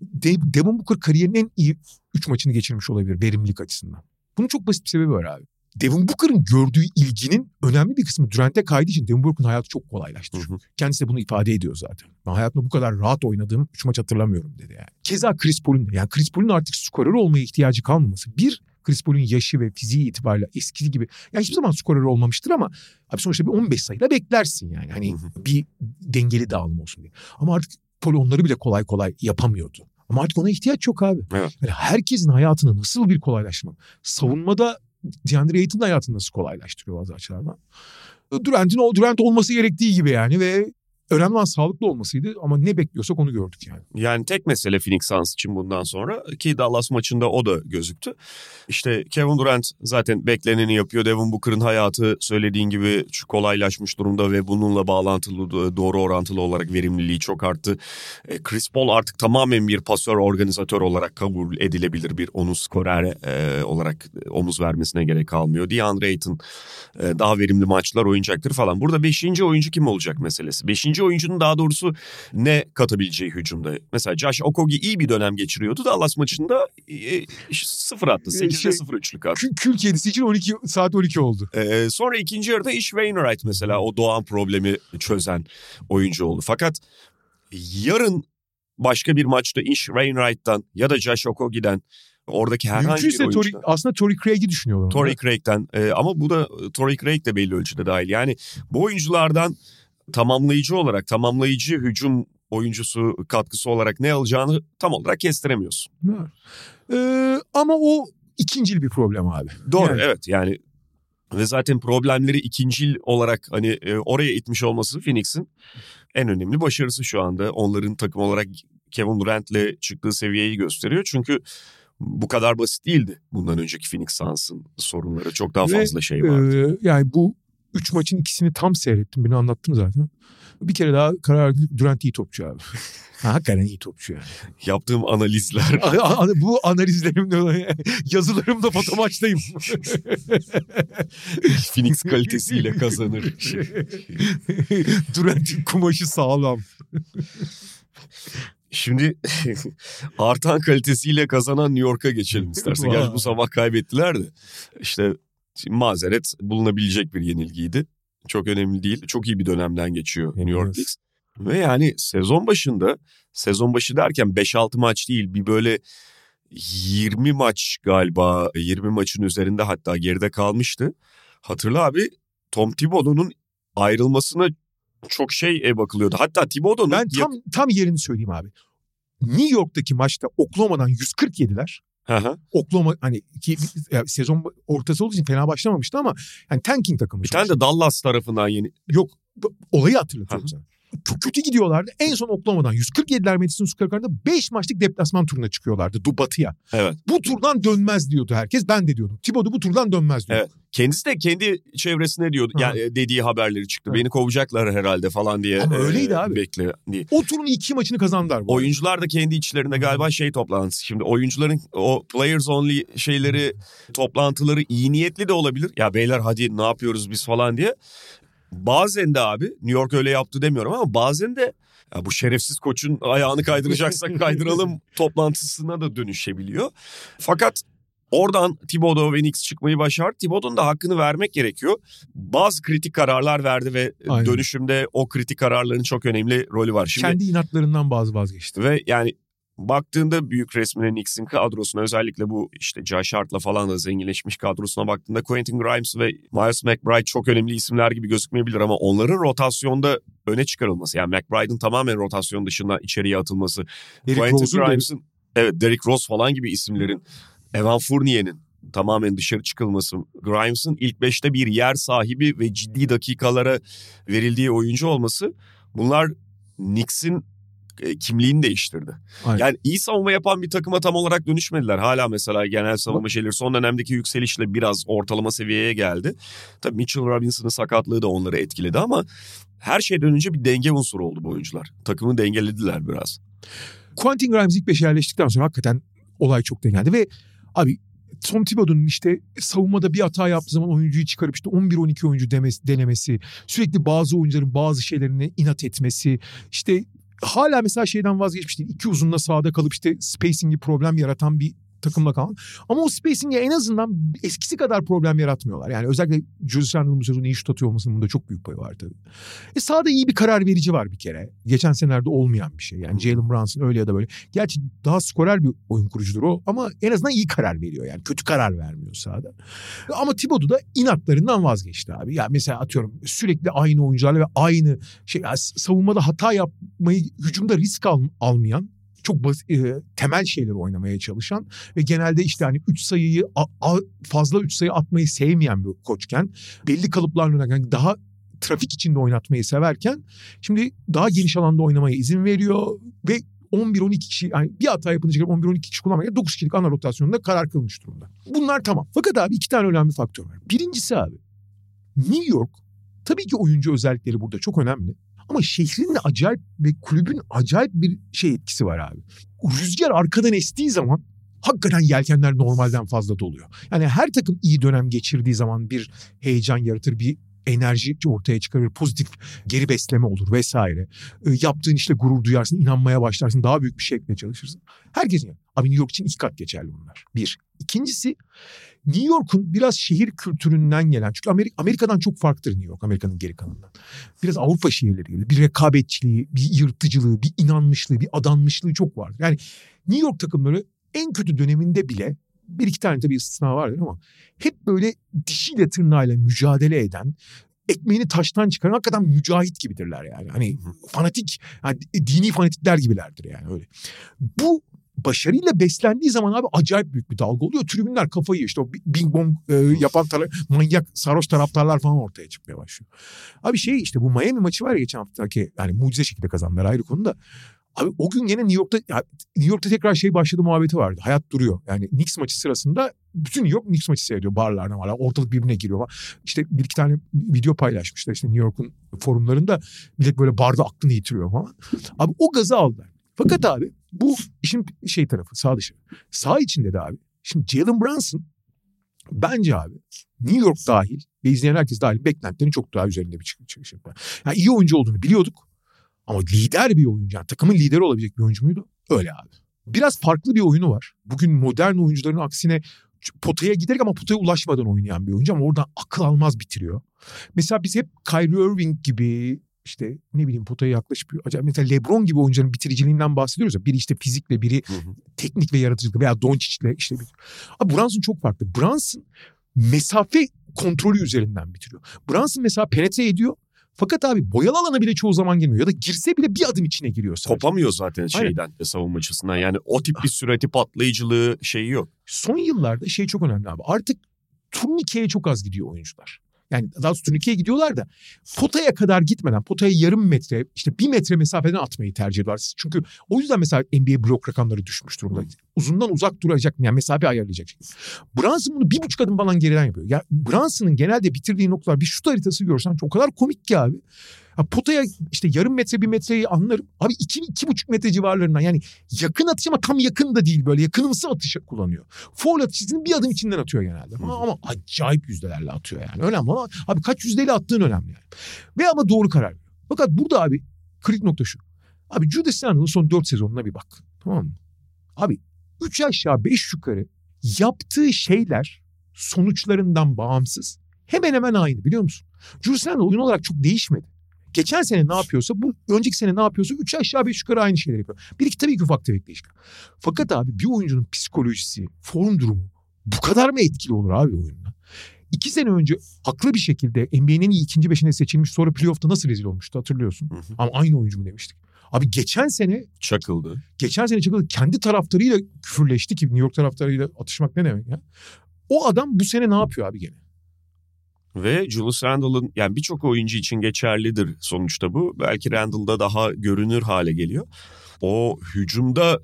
De- Devin Booker kariyerinin en iyi 3 maçını geçirmiş olabilir verimlilik açısından. Bunun çok basit bir sebebi var abi. Devin Booker'ın gördüğü ilginin önemli bir kısmı Durant'e kaydığı için Devin Booker'ın hayatı çok kolaylaştı. Hı hı. Kendisi de bunu ifade ediyor zaten. Ben hayatımda bu kadar rahat oynadığım 3 maç hatırlamıyorum dedi yani. Keza Chris Paul'un. Yani Chris Paul'un artık skorer olmaya ihtiyacı kalmaması. Bir, Chris Paul'un yaşı ve fiziği itibariyle eskisi gibi. Ya hiçbir zaman skorer olmamıştır ama abi sonuçta bir 15 sayıda beklersin yani. Hani Hı bir dengeli dağılım olsun diye. Ama artık Paul onları bile kolay kolay yapamıyordu. Ama artık ona ihtiyaç yok abi. Evet. Yani herkesin hayatını nasıl bir kolaylaştırmak? Savunmada DeAndre Ayton'un hayatını nasıl kolaylaştırıyor bazı açılardan? Durant'in o Durant olması gerektiği gibi yani ve önemli olan sağlıklı olmasıydı ama ne bekliyorsak onu gördük yani. Yani tek mesele Phoenix Suns için bundan sonra ki Dallas maçında o da gözüktü. İşte Kevin Durant zaten bekleneni yapıyor. Devin Booker'ın hayatı söylediğin gibi kolaylaşmış durumda ve bununla bağlantılı doğru orantılı olarak verimliliği çok arttı. E, Chris Paul artık tamamen bir pasör organizatör olarak kabul edilebilir bir onu skorer e, olarak omuz vermesine gerek kalmıyor. DeAndre Ayton e, daha verimli maçlar oynayacaktır falan. Burada beşinci oyuncu kim olacak meselesi. Beşinci oyuncunun daha doğrusu ne katabileceği hücumda. Mesela Josh Okogie iyi bir dönem geçiriyordu. Dallas maçında e, sıfır attı. 8'de şey, 0 üçlük attı. Kül, kedisi için 12 saat 12 oldu. Ee, sonra ikinci yarıda iş Wainwright mesela o doğan problemi çözen oyuncu oldu. Fakat yarın başka bir maçta iş Wainwright'tan ya da Josh Okogie'den Oradaki herhangi Mümkünse bir oyuncudan. Tori, aslında Torrey Craig'i düşünüyorlar. Torrey Craig'den e, ama bu da Torrey Craig de belli ölçüde dahil. Yani bu oyunculardan tamamlayıcı olarak tamamlayıcı hücum oyuncusu katkısı olarak ne alacağını tam olarak kestiremiyorsun. Ee, ama o ikincil bir problem abi. Doğru yani. evet yani ve zaten problemleri ikincil olarak hani e, oraya itmiş olması Phoenix'in en önemli başarısı şu anda. Onların takım olarak Kevin Durant'le çıktığı seviyeyi gösteriyor. Çünkü bu kadar basit değildi bundan önceki Phoenix Suns'ın sorunları. Çok daha fazla Ve, şey vardı. E, yani bu üç maçın ikisini tam seyrettim. Beni anlattım zaten. Bir kere daha karar Durant iyi topçu abi. (laughs) Hakikaten iyi topçu yani. Yaptığım analizler. Bu analizlerimde, (laughs) yazılarımda foto maçtayım. (laughs) Phoenix kalitesiyle kazanır. Durant'in kumaşı sağlam. Şimdi artan kalitesiyle kazanan New York'a geçelim istersen. Gerçi bu sabah kaybettiler de. İşte mazeret bulunabilecek bir yenilgiydi. Çok önemli değil. Çok iyi bir dönemden geçiyor New York Knicks. Ve yani sezon başında, sezon başı derken 5-6 maç değil bir böyle 20 maç galiba 20 maçın üzerinde hatta geride kalmıştı. Hatırla abi Tom Thibodeau'nun ayrılmasına çok şey e, bakılıyordu. Hatta Thibodeau'nun... Ben tam, tam yerini söyleyeyim abi. New York'taki maçta Oklahoma'dan 140 yediler. Hı Oklahoma hani ki yani sezon ortası olduğu için fena başlamamıştı ama yani tanking takımı. Bir tane de Dallas tarafından yeni. Yok olayı hatırlatıyorum sana çok kötü gidiyorlardı. En son Oklahoma'dan 147'ler Madison Square Garden'da 5 maçlık deplasman turuna çıkıyorlardı Du Batı'ya. Evet. Bu turdan dönmez diyordu herkes. Ben de diyordum. Thibodeau bu turdan dönmez diyordu. Evet. Kendisi de kendi çevresine diyordu. Ha. Yani dediği haberleri çıktı. Evet. Beni kovacaklar herhalde falan diye. Ama öyleydi e, abi. Bekle diye. O turun iki maçını kazandılar. Bu oyuncular da kendi içlerinde galiba şey toplantısı. Şimdi oyuncuların o players only şeyleri toplantıları iyi niyetli de olabilir. Ya beyler hadi ne yapıyoruz biz falan diye. Bazen de abi New York öyle yaptı demiyorum ama bazen de ya bu şerefsiz koçun ayağını kaydıracaksak (laughs) kaydıralım toplantısına da dönüşebiliyor. Fakat Oradan Thibodeau ve Knicks çıkmayı başardı. Thibodeau'nun da hakkını vermek gerekiyor. Bazı kritik kararlar verdi ve Aynen. dönüşümde o kritik kararların çok önemli rolü var. Şimdi, Kendi inatlarından bazı vazgeçti. Ve yani baktığında büyük resmine Knicks'in kadrosuna özellikle bu işte Josh Hart'la falan da zenginleşmiş kadrosuna baktığında Quentin Grimes ve Miles McBride çok önemli isimler gibi gözükmeyebilir ama onların rotasyonda öne çıkarılması yani McBride'ın tamamen rotasyon dışında içeriye atılması Derrick Quentin Grimes'ın evet Derrick Rose falan gibi isimlerin Evan Fournier'in tamamen dışarı çıkılması Grimes'ın ilk beşte bir yer sahibi ve ciddi dakikalara verildiği oyuncu olması bunlar Knicks'in e, kimliğini değiştirdi. Aynen. Yani iyi savunma yapan bir takıma tam olarak dönüşmediler. Hala mesela genel savunma şeyleri son dönemdeki yükselişle biraz ortalama seviyeye geldi. Tabii Mitchell Robinson'ın sakatlığı da onları etkiledi ama her şeyden önce bir denge unsuru oldu bu oyuncular. Takımı dengelediler biraz. Quentin Grimes ilk beşe yerleştikten sonra hakikaten olay çok dengeldi ve abi Tom Thibodeau'nun işte savunmada bir hata yaptığı zaman oyuncuyu çıkarıp işte 11-12 oyuncu demesi, denemesi, sürekli bazı oyuncuların bazı şeylerine inat etmesi, işte hala mesela şeyden vazgeçmiş değil. İki uzunla sağda kalıp işte spacing'i problem yaratan bir takımla kalan. Ama o spacing'e en azından eskisi kadar problem yaratmıyorlar. Yani özellikle Julius Randle'ın bu sezon iyi şut atıyor olmasının bunda çok büyük payı var tabii. E sağda iyi bir karar verici var bir kere. Geçen senelerde olmayan bir şey. Yani Jalen Brunson öyle ya da böyle. Gerçi daha skorer bir oyun kurucudur o ama en azından iyi karar veriyor yani. Kötü karar vermiyor sahada. Ama Thibodeau da inatlarından vazgeçti abi. Ya yani mesela atıyorum sürekli aynı oyuncularla ve aynı şey savunmada hata yapmayı hücumda risk al, almayan çok basit, e, temel şeyleri oynamaya çalışan ve genelde işte hani 3 sayıyı a, a, fazla 3 sayı atmayı sevmeyen bir koçken belli kalıplarla oynayan daha trafik içinde oynatmayı severken şimdi daha geniş alanda oynamaya izin veriyor ve 11-12 kişi yani bir hata yapınca 11-12 kişi kullanmaya 9 kişilik ana rotasyonunda karar kılmış durumda. Bunlar tamam. Fakat abi iki tane önemli faktör var. Birincisi abi New York tabii ki oyuncu özellikleri burada çok önemli. Ama şehrin de acayip ve kulübün acayip bir şey etkisi var abi. Rüzgar arkadan estiği zaman hakikaten yelkenler normalden fazla doluyor. Yani her takım iyi dönem geçirdiği zaman bir heyecan yaratır, bir enerji ortaya çıkarır, pozitif geri besleme olur vesaire. E, yaptığın işte gurur duyarsın, inanmaya başlarsın, daha büyük bir şekilde çalışırsın. Herkesin yani. Abi New York için iki kat geçerli bunlar. Bir. İkincisi New York'un biraz şehir kültüründen gelen, çünkü Amerika, Amerika'dan çok farklıdır New York, Amerika'nın geri kalanından. Biraz Avrupa şehirleri gibi bir rekabetçiliği, bir yırtıcılığı, bir inanmışlığı, bir adanmışlığı çok vardır. Yani New York takımları en kötü döneminde bile bir iki tane tabii istisna vardır ama hep böyle dişiyle tırnağıyla mücadele eden, ekmeğini taştan çıkaran hakikaten mücahit gibidirler yani. Hani fanatik, yani dini fanatikler gibilerdir yani öyle. Bu başarıyla beslendiği zaman abi acayip büyük bir dalga oluyor. Tribünler kafayı işte o bing bong e, yapan tar- manyak sarhoş taraftarlar falan ortaya çıkmaya başlıyor. Abi şey işte bu Miami maçı var ya geçen haftaki yani mucize şekilde kazandılar ayrı konu da. Abi o gün yine New York'ta ya, New York'ta tekrar şey başladı muhabbeti vardı. Hayat duruyor. Yani Knicks maçı sırasında bütün New York Knicks maçı seyrediyor. Barlarına var. Ortalık birbirine giriyor. Falan. İşte bir iki tane video paylaşmışlar işte New York'un forumlarında. Millet böyle barda aklını yitiriyor falan. Abi o gazı aldılar. Fakat abi bu işin şey tarafı sağ dışı. Sağ içinde de abi. Şimdi Jalen Brunson bence abi New York dahil ve izleyen herkes dahil beklentilerin çok daha üzerinde bir çıkış yapar. Yani iyi oyuncu olduğunu biliyorduk. Ama lider bir oyuncu. Yani takımın lideri olabilecek bir oyuncu muydu? Öyle abi. Biraz farklı bir oyunu var. Bugün modern oyuncuların aksine potaya giderek ama potaya ulaşmadan oynayan bir oyuncu ama oradan akıl almaz bitiriyor. Mesela biz hep Kyrie Irving gibi işte ne bileyim potaya yaklaşıp acaba mesela LeBron gibi oyuncuların bitiriciliğinden bahsediyoruz ya. Biri işte fizikle, biri hı hı. teknik ve yaratıcılıkla veya Doncic'le işte. Abi Brunson çok farklı. Brunson mesafe kontrolü üzerinden bitiriyor. Brunson mesela penetre ediyor fakat abi boyalı alana bile çoğu zaman girmiyor. Ya da girse bile bir adım içine giriyor sadece. Kopamıyor zaten şeyden Aynen. savunma açısından. Yani o tip bir sürati patlayıcılığı şeyi yok. Son yıllarda şey çok önemli abi. Artık turnikeye çok az gidiyor oyuncular. Yani daha doğrusu turnikeye gidiyorlar da potaya kadar gitmeden potaya yarım metre işte bir metre mesafeden atmayı tercih ediyorlar. Çünkü o yüzden mesela NBA blok rakamları düşmüş durumda. Uzundan uzak duracak yani mesafe ayarlayacak. Brunson bunu bir buçuk adım falan geriden yapıyor. Ya Brunson'ın genelde bitirdiği noktalar bir şut haritası görsen o kadar komik ki abi. Ya potaya işte yarım metre bir metreyi anlarım. Abi iki, iki buçuk metre civarlarından yani yakın atış ama tam yakın da değil böyle yakınımsı atışı kullanıyor. Foul atışını bir adım içinden atıyor genelde. Ama, ama acayip yüzdelerle atıyor yani. Önemli ama abi kaç yüzdeyle attığın önemli yani. Ve ama doğru karar veriyor. Fakat burada abi kritik nokta şu. Abi Judas Randle'ın son dört sezonuna bir bak. Tamam mı? Abi üç aşağı beş yukarı yaptığı şeyler sonuçlarından bağımsız hemen hemen aynı biliyor musun? Julius Randle oyun olarak çok değişmedi. Geçen sene ne yapıyorsa bu önceki sene ne yapıyorsa üç aşağı beş yukarı aynı şeyleri yapıyor. Bir iki tabii ki ufak tefek değişiklik. Fakat abi bir oyuncunun psikolojisi, form durumu bu kadar mı etkili olur abi oyununa? İki sene önce haklı bir şekilde NBA'nin ikinci beşine seçilmiş sonra playoff'ta nasıl rezil olmuştu hatırlıyorsun. Hı hı. Ama aynı oyuncu mu demiştik. Abi geçen sene çakıldı. Geçen sene çakıldı. Kendi taraftarıyla küfürleşti ki New York taraftarıyla atışmak ne demek ya? O adam bu sene ne yapıyor abi gene? Ve Julius Randle'ın yani birçok oyuncu için geçerlidir sonuçta bu. Belki Randle'da daha görünür hale geliyor. O hücumda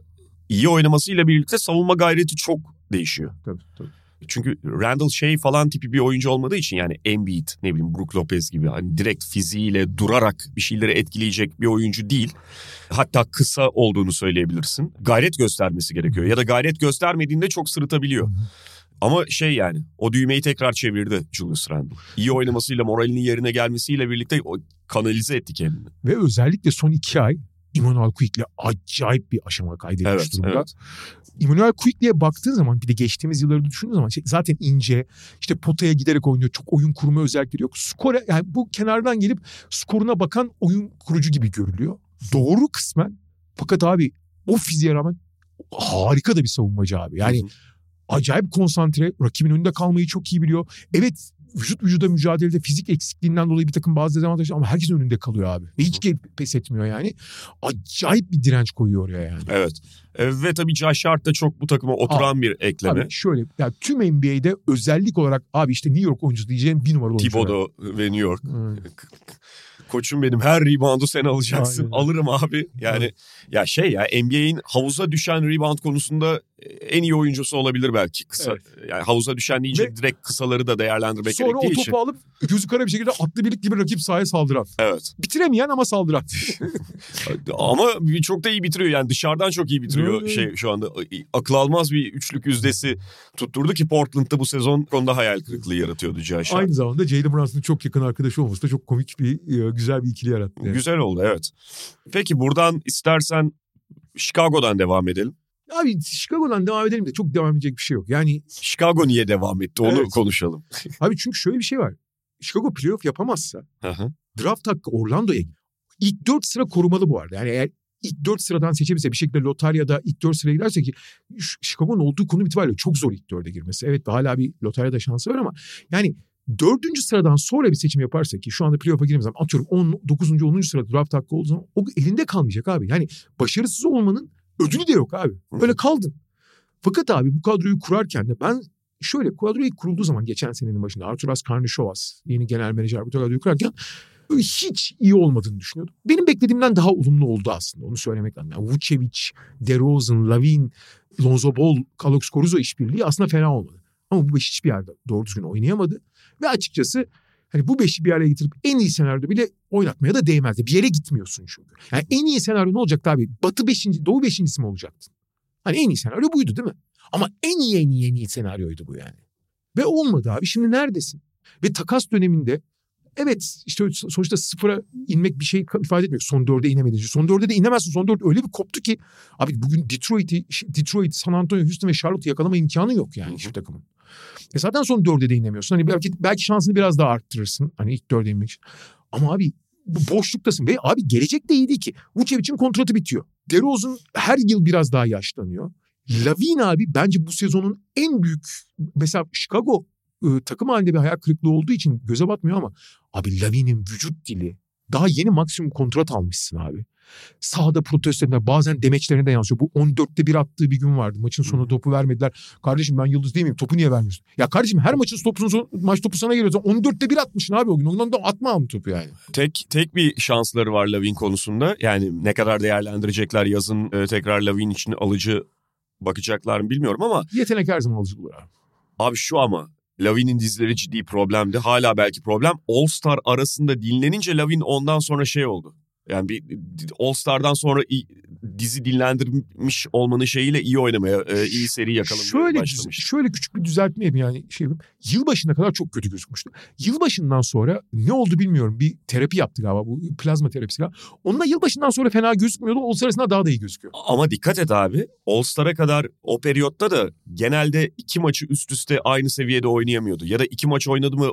iyi oynamasıyla birlikte savunma gayreti çok değişiyor. Tabii tabii. Çünkü Randall şey falan tipi bir oyuncu olmadığı için yani Embiid ne bileyim Brook Lopez gibi hani direkt fiziğiyle durarak bir şeyleri etkileyecek bir oyuncu değil. Hatta kısa olduğunu söyleyebilirsin. Gayret göstermesi gerekiyor ya da gayret göstermediğinde çok sırıtabiliyor. Ama şey yani o düğmeyi tekrar çevirdi Julius Randle. İyi oynamasıyla moralinin yerine gelmesiyle birlikte o kanalize etti kendini. Ve özellikle son iki ay Immanuel Quick'le acayip bir aşama kaydetmiş evet, durumda. Evet. Immanuel Quick'liğe baktığın zaman bir de geçtiğimiz yılları düşündüğün zaman şey, zaten ince işte potaya giderek oynuyor. Çok oyun kurma özellikleri yok. Skora yani bu kenardan gelip skoruna bakan oyun kurucu gibi görülüyor. Doğru kısmen fakat abi o fiziğe rağmen harika da bir savunmacı abi. Yani Acayip konsantre. Rakibin önünde kalmayı çok iyi biliyor. Evet vücut vücuda mücadelede fizik eksikliğinden dolayı bir takım bazı dezavantajlar ama herkesin önünde kalıyor abi. Ve hiç pes etmiyor yani. Acayip bir direnç koyuyor oraya yani. Evet. E, ve tabii Josh Hart da çok bu takıma oturan bir ekleme. Abi şöyle yani tüm NBA'de özellik olarak abi işte New York oyuncusu diyeceğim bir numaralı oyuncu. Thibodeau ve New York. Hmm. Koçum benim her reboundu sen alacaksın. Aynen. Alırım abi. Yani ya şey ya NBA'in havuza düşen rebound konusunda en iyi oyuncusu olabilir belki kısa. Evet. Yani havuza düşen deyince Ve- direkt kısaları da değerlendirmek Sonra o gerektiği topu için. alıp gözü kara bir şekilde atlı birlik gibi rakip sahaya saldıran. Evet. Bitiremeyen ama saldıran. (laughs) Ama çok da iyi bitiriyor yani dışarıdan çok iyi bitiriyor Evet. şey şu anda. Akıl almaz bir üçlük yüzdesi tutturdu ki Portland'da bu sezon konuda hayal kırıklığı yaratıyordu Hart. Aynı zamanda Jalen Brunson'ın çok yakın arkadaşı olması da çok komik bir e, güzel bir ikili yarattı. yani. Güzel oldu evet. Peki buradan istersen Chicago'dan devam edelim. Abi Chicago'dan devam edelim de çok devam edecek bir şey yok. Yani Chicago niye devam etti onu Evet. konuşalım. (laughs) abi çünkü şöyle bir şey var. Chicago playoff yapamazsa draft hakkı Orlando'ya. İlk dört sıra korumalı bu arada. Yani eğer ilk dört sıradan seçebilse bir şekilde lotaryada ilk dört sıraya giderse ki Chicago'nun olduğu konum itibariyle çok zor ilk dörde girmesi. Evet hala bir lotaryada şansı var ama yani dördüncü sıradan sonra bir seçim yaparsa ki şu anda playoff'a giremez ama atıyorum 10, 9. 10. sırada draft hakkı olduğu zaman o elinde kalmayacak abi. Yani başarısız olmanın ödülü de yok abi. Öyle kaldın. Fakat abi bu kadroyu kurarken de ben şöyle kadro ilk kurulduğu zaman geçen senenin başında Arturas Karnişovas yeni genel menajer bu kadroyu kurarken hiç iyi olmadığını düşünüyordum. Benim beklediğimden daha olumlu oldu aslında onu söylemek lazım. Yani Vucevic, DeRozan, Lavin, Lonzo Ball, Carlos Caruso işbirliği aslında fena olmadı. Ama bu beş hiçbir yerde doğru düzgün oynayamadı. Ve açıkçası hani bu beşi bir araya getirip en iyi senaryoda bile oynatmaya da değmezdi. Bir yere gitmiyorsun çünkü. Yani en iyi senaryo ne olacaktı abi? Batı beşinci, doğu beşincisi mi olacaktın? Hani en iyi senaryo buydu değil mi? Ama en iyi en iyi en iyi senaryoydu bu yani. Ve olmadı abi. Şimdi neredesin? Ve takas döneminde evet işte sonuçta sıfıra inmek bir şey ifade etmiyor. Son dörde inemedin. Son dörde de inemezsin. Son dört öyle bir koptu ki abi bugün Detroit'i, Detroit, San Antonio, Houston ve Charlotte'u yakalama imkanı yok yani hiçbir takımın. E zaten son dörde de inemiyorsun. Hani belki belki şansını biraz daha arttırırsın. Hani ilk dörde inmek için. Ama abi boşluktasın ve abi gelecek de iyi değil ki. Vucevic'in kontratı bitiyor. DeRozan her yıl biraz daha yaşlanıyor. Lavin abi bence bu sezonun en büyük mesela Chicago e, takım halinde bir hayal kırıklığı olduğu için göze batmıyor ama abi Lavin'in vücut dili daha yeni maksimum kontrat almışsın abi. Sahada protestolarında bazen demeçlerine de yansıyor. Bu 14'te bir attığı bir gün vardı. Maçın sonunda topu vermediler. Kardeşim ben yıldız değil miyim? Topu niye vermiyorsun? Ya kardeşim her maçın topun son- maç topu sana geliyor. Sen 14'te bir atmışsın abi o gün. Ondan da atma mı topu yani? Tek tek bir şansları var Lavin konusunda. Yani ne kadar değerlendirecekler yazın e, tekrar Lavin için alıcı bakacaklar mı bilmiyorum ama Yetenek her zaman alıcı olur abi. abi şu ama Lavin'in dizleri ciddi problemdi. Hala belki problem. All Star arasında dinlenince Lavin ondan sonra şey oldu. Yani bir All Star'dan sonra dizi dinlendirmiş olmanın şeyiyle iyi oynamaya, e, iyi seri yakalamaya Şöyle, başlamış. şöyle küçük bir düzeltme yapayım yani şey yapayım. Yılbaşına kadar çok kötü gözükmüştü. Yılbaşından sonra ne oldu bilmiyorum. Bir terapi yaptı galiba bu plazma terapisi galiba. Onunla yılbaşından sonra fena gözükmüyordu. O sırasında daha da iyi gözüküyor. Ama dikkat et abi. All Star'a kadar o periyotta da genelde iki maçı üst üste aynı seviyede oynayamıyordu. Ya da iki maç oynadı mı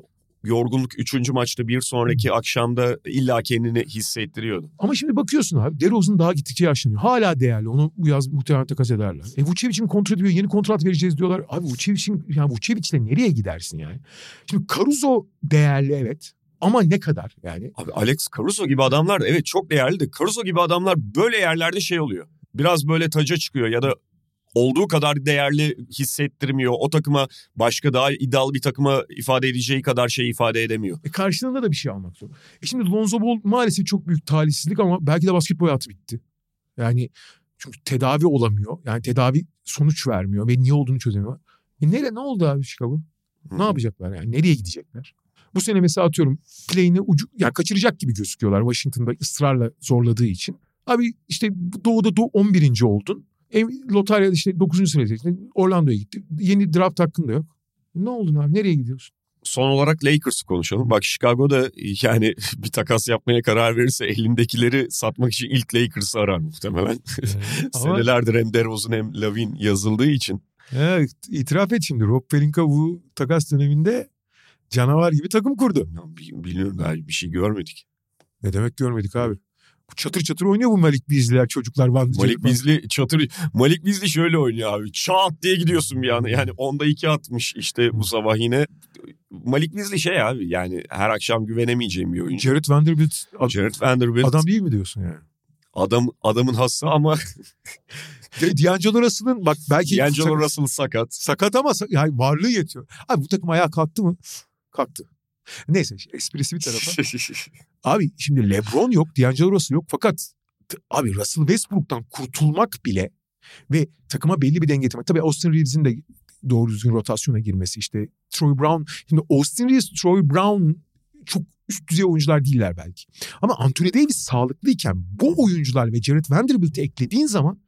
yorgunluk üçüncü maçta bir sonraki akşamda illa kendini hissettiriyordu. Ama şimdi bakıyorsun abi DeRozan daha gittikçe yaşlanıyor. Hala değerli. Onu bu yaz muhtemelen takas ederler. E Vucevic'in kontratı diyor. Yeni kontrat vereceğiz diyorlar. Abi Vucevic'in yani Vucevic'le nereye gidersin yani? Şimdi Caruso değerli evet. Ama ne kadar yani? Abi Alex Caruso gibi adamlar da evet çok değerli de Caruso gibi adamlar böyle yerlerde şey oluyor. Biraz böyle taca çıkıyor ya da olduğu kadar değerli hissettirmiyor. O takıma başka daha iddialı bir takıma ifade edeceği kadar şey ifade edemiyor. E karşılığında da bir şey almak zor. E şimdi Lonzo Ball maalesef çok büyük talihsizlik ama belki de basketbol hayatı bitti. Yani çünkü tedavi olamıyor. Yani tedavi sonuç vermiyor ve niye olduğunu çözemiyor. E nere, ne oldu abi Chicago? Ne yapacaklar yani? Nereye gidecekler? Bu sene mesela atıyorum play'ini ucu, yani kaçıracak gibi gözüküyorlar Washington'da ısrarla zorladığı için. Abi işte doğuda do 11. oldun. Lotaryada işte 9. sıraya seçtin. Orlando'ya gitti. Yeni draft hakkın da yok. Ne oldun abi? Nereye gidiyorsun? Son olarak Lakers'ı konuşalım. Bak Chicago'da (laughs) yani bir takas yapmaya karar verirse elindekileri satmak için ilk Lakers'ı arar muhtemelen. Ama- (laughs) Senelerdir hem DeRozan hem Lavin yazıldığı için. Evet, itiraf et şimdi. Rob Pelinka bu takas döneminde canavar gibi takım kurdu. Bilmiyorum daha bir şey görmedik. Ne demek görmedik abi. Çatır çatır oynuyor bu Malik Beasley'ler çocuklar. Van Malik Beasley çatır Malik Beasley şöyle oynuyor abi. Çat diye gidiyorsun bir anda. Yani onda iki atmış işte bu sabah yine. Malik Beasley şey abi yani her akşam güvenemeyeceğim bir oyuncu. Jared Vanderbilt ad- Jared Vanderbilt adam, değil mi diyorsun yani? adam adamın hası ama (laughs) D'Angelo Russell'ın bak belki D'Angelo Russell sakat. sakat ama yani varlığı yetiyor. Abi bu takım ayağa kalktı mı? Kalktı. Neyse esprisi bir tarafa. (laughs) Abi şimdi LeBron yok, D'Angelo Russell yok fakat abi Russell Westbrook'tan kurtulmak bile ve takıma belli bir denge getirmek. Tabii Austin Reeves'in de doğru düzgün rotasyona girmesi işte Troy Brown. Şimdi Austin Reeves, Troy Brown çok üst düzey oyuncular değiller belki. Ama Anthony Davis sağlıklıyken bu oyuncular ve Jared Vanderbilt'i eklediğin zaman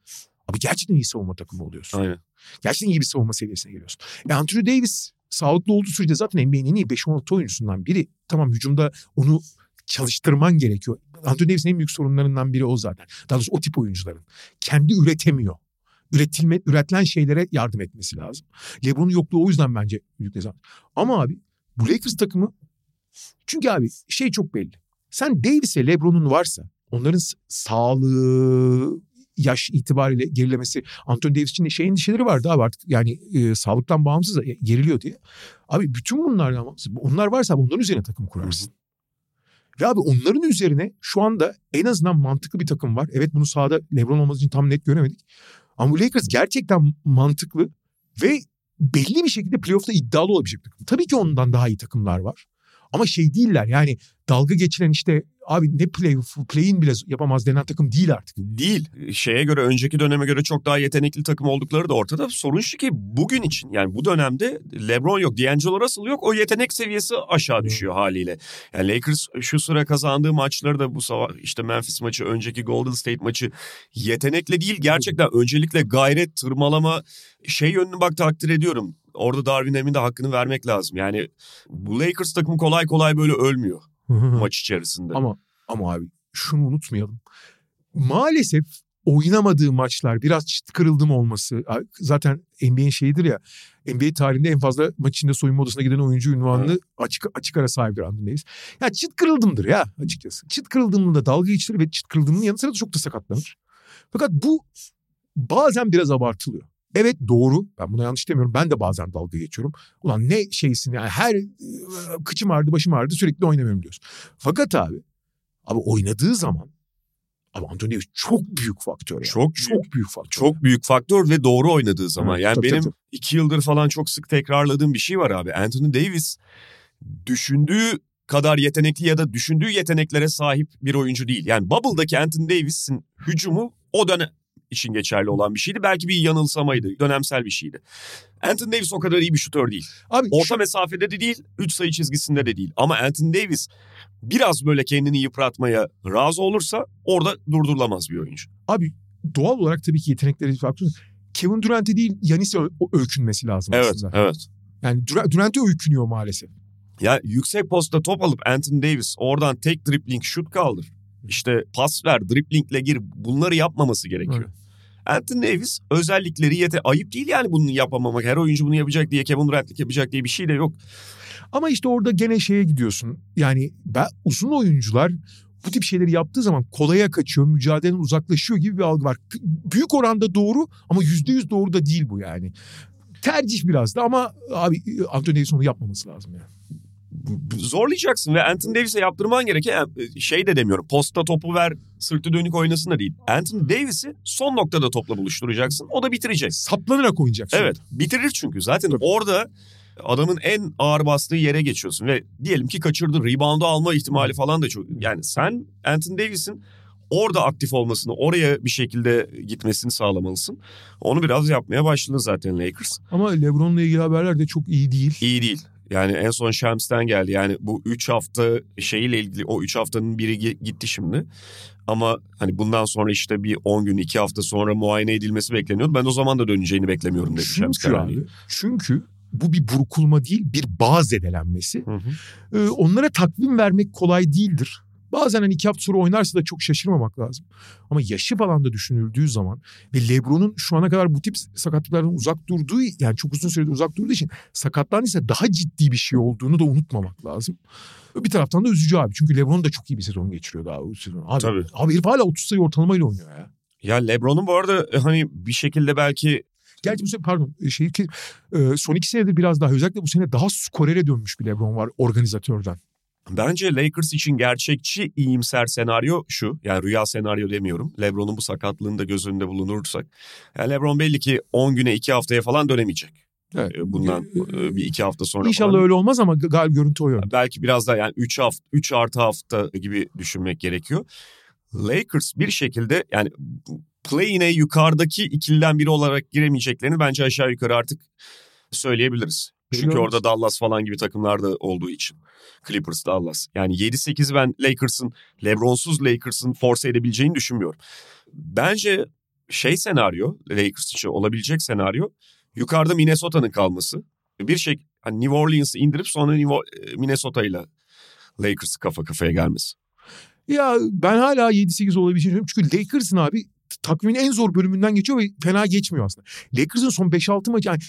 abi gerçekten iyi savunma takımı oluyorsun. Aynen. Gerçekten iyi bir savunma seviyesine geliyorsun. E Anthony Davis sağlıklı olduğu sürece zaten NBA'nin en iyi 5-16 oyuncusundan biri. Tamam hücumda onu çalıştırman gerekiyor. Anthony Davis'in en büyük sorunlarından biri o zaten. Daha doğrusu o tip oyuncuların. Kendi üretemiyor. Üretilme, üretilen şeylere yardım etmesi lazım. LeBron'un yokluğu o yüzden bence büyük dezavantaj. Ama abi bu Lakers takımı çünkü abi şey çok belli. Sen Davis'e LeBron'un varsa onların sağlığı yaş itibariyle gerilemesi Anthony Davis için de şey endişeleri vardı abi artık yani e, sağlıktan bağımsız da geriliyor diye. Abi bütün bunlar onlar varsa onların üzerine takım kurarsın. Ve abi onların üzerine şu anda en azından mantıklı bir takım var. Evet bunu sahada LeBron olması için tam net göremedik. Ama bu Lakers gerçekten mantıklı ve belli bir şekilde playoff'ta iddialı olabilecek takım. Tabii ki ondan daha iyi takımlar var. Ama şey değiller yani dalga geçilen işte abi ne play, play'in bile yapamaz denen takım değil artık. Değil. Şeye göre önceki döneme göre çok daha yetenekli takım oldukları da ortada. Sorun şu ki bugün için yani bu dönemde LeBron yok, D'Angelo Russell yok. O yetenek seviyesi aşağı düşüyor haliyle. Yani Lakers şu sıra kazandığı maçları da bu sabah işte Memphis maçı, önceki Golden State maçı yetenekle değil gerçekten öncelikle gayret, tırmalama şey yönünü bak takdir ediyorum. Orada Darwin Ham'in de hakkını vermek lazım. Yani bu Lakers takımı kolay kolay böyle ölmüyor maç içerisinde. Ama ama abi şunu unutmayalım. Maalesef oynamadığı maçlar biraz çıt kırıldım olması. Zaten NBA'in şeyidir ya. NBA tarihinde en fazla maç içinde soyunma odasına giden oyuncu ünvanını evet. açık açık ara sahibidir Anthony Davis. Ya çıt kırıldımdır ya açıkçası. Çıt kırıldığımda dalga geçilir ve çıt kırıldığımın yanı sıra da çok da sakatlanır. Fakat bu bazen biraz abartılıyor. Evet doğru. Ben buna yanlış demiyorum. Ben de bazen dalga geçiyorum. Ulan ne şeysin yani her kıçım ağrıdı başım ağrıdı sürekli oynamıyorum diyorsun. Fakat abi abi oynadığı zaman ama Anthony Davis çok büyük faktör. Yani. Çok çok büyük faktör. Çok büyük faktör ve doğru oynadığı zaman. Evet, yani tabii, benim tabii. iki yıldır falan çok sık tekrarladığım bir şey var abi. Anthony Davis düşündüğü kadar yetenekli ya da düşündüğü yeteneklere sahip bir oyuncu değil. Yani Bubble'daki Anthony Davis'in hücumu o dönem için geçerli olan bir şeydi. Belki bir yanılsamaydı, dönemsel bir şeydi. Anthony Davis o kadar iyi bir şutör değil. Abi Orta şu- mesafede de değil, 3 sayı çizgisinde de değil. Ama Anthony Davis biraz böyle kendini yıpratmaya razı olursa orada durdurulamaz bir oyuncu. abi doğal olarak tabii ki yetenekleri farklı. Kevin Durant'e değil Yanis'e öykünmesi lazım Evet, aslında. evet. Yani Dur- Durant'e öykünüyor maalesef. Ya yüksek posta top alıp Anthony Davis oradan tek dribbling şut kaldır. İşte pas ver, driblingle gir. Bunları yapmaması gerekiyor. Evet. Anthony Davis özellikleri yete ayıp değil yani bunu yapamamak. Her oyuncu bunu yapacak diye Kevin Durant'lik yapacak diye bir şey de yok. Ama işte orada gene şeye gidiyorsun. Yani ben, uzun oyuncular bu tip şeyleri yaptığı zaman kolaya kaçıyor, mücadeleden uzaklaşıyor gibi bir algı var. Büyük oranda doğru ama yüzde yüz doğru da değil bu yani. Tercih biraz da ama abi Anthony Davis onu yapmaması lazım yani. Zorlayacaksın ve Anthony Davis'e yaptırman gereken şey de demiyorum. Posta topu ver, sırtı dönük oynasın da değil. Anthony Davis'i son noktada topla buluşturacaksın. O da bitirecek. Saplanarak oynayacaksın. Evet bitirir çünkü. Zaten Tabii. orada adamın en ağır bastığı yere geçiyorsun ve diyelim ki kaçırdın. Rebound'u alma ihtimali falan da çok. Yani sen Anthony Davis'in orada aktif olmasını, oraya bir şekilde gitmesini sağlamalısın. Onu biraz yapmaya başladı zaten Lakers. Ama LeBron'la ilgili haberler de çok iyi değil. İyi değil. Yani en son Shams'ten geldi. Yani bu 3 hafta şeyiyle ilgili o 3 haftanın biri gi- gitti şimdi. Ama hani bundan sonra işte bir 10 gün 2 hafta sonra muayene edilmesi bekleniyordu. Ben o zaman da döneceğini beklemiyorum dedi Çünkü Karani. çünkü bu bir burkulma değil bir bağ zedelenmesi. Hı hı. Ee, onlara takvim vermek kolay değildir. Bazen hani iki hafta sonra oynarsa da çok şaşırmamak lazım. Ama yaşı falan da düşünüldüğü zaman ve Lebron'un şu ana kadar bu tip sakatlıklardan uzak durduğu yani çok uzun süredir uzak durduğu için sakatlandıysa daha ciddi bir şey olduğunu da unutmamak lazım. Bir taraftan da üzücü abi. Çünkü Lebron da çok iyi bir sezon geçiriyor daha bu sezon. Abi, Tabii. abi herif hala 30 sayı ortalamayla oynuyor ya. Ya LeBron'un bu arada e, hani bir şekilde belki Gerçi bu sene pardon şey ki e, son iki senedir biraz daha özellikle bu sene daha skorere dönmüş bir Lebron var organizatörden. Bence Lakers için gerçekçi iyimser senaryo şu. Yani rüya senaryo demiyorum. LeBron'un bu sakatlığını da göz önünde bulunursak. Yani LeBron belli ki 10 güne 2 haftaya falan dönemeyecek. Evet. Ee, Bundan e, bir 2 hafta sonra İnşallah falan. öyle olmaz ama galiba görüntü o yönde. Belki biraz daha yani 3 hafta 3 artı hafta gibi düşünmek gerekiyor. Lakers bir şekilde yani play-in'e yukarıdaki ikiliden biri olarak giremeyeceklerini bence aşağı yukarı artık söyleyebiliriz. Çünkü olmaz. orada Dallas falan gibi takımlar da olduğu için. Clippers, Dallas. Yani 7-8 ben Lakers'ın, LeBron'suz Lakers'ın force edebileceğini düşünmüyorum. Bence şey senaryo, Lakers için olabilecek senaryo yukarıda Minnesota'nın kalması. Bir şey hani New Orleans'ı indirip sonra New, Minnesota ile Lakers kafa kafaya gelmesi. Ya ben hala 7-8 olabileceğini. Çünkü Lakers'ın abi takvimin en zor bölümünden geçiyor ve fena geçmiyor aslında. Lakers'ın son 5-6 maçı yani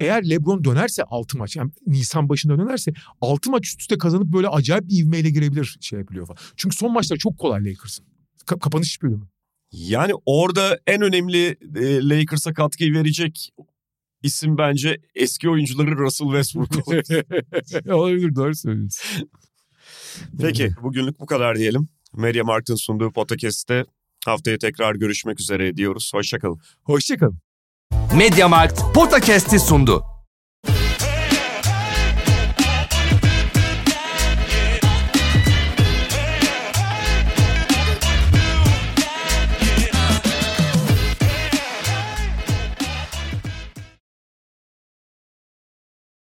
eğer LeBron dönerse 6 maç yani Nisan başında dönerse 6 maç üst üste kazanıp böyle acayip bir ivmeyle girebilir şey yapılıyor falan. Çünkü son maçlar çok kolay Lakers'ın. Ka- kapanış bölümü. Yani orada en önemli e, Lakers'a katkıyı verecek isim bence eski oyuncuları Russell Westbrook. Olabilir (laughs) doğru söylüyorsun. Peki bugünlük bu kadar diyelim. Media Markt'ın sunduğu podcast'te haftaya tekrar görüşmek üzere diyoruz. Hoşçakalın. Hoşçakalın. Mediamarkt Podcast'i sundu.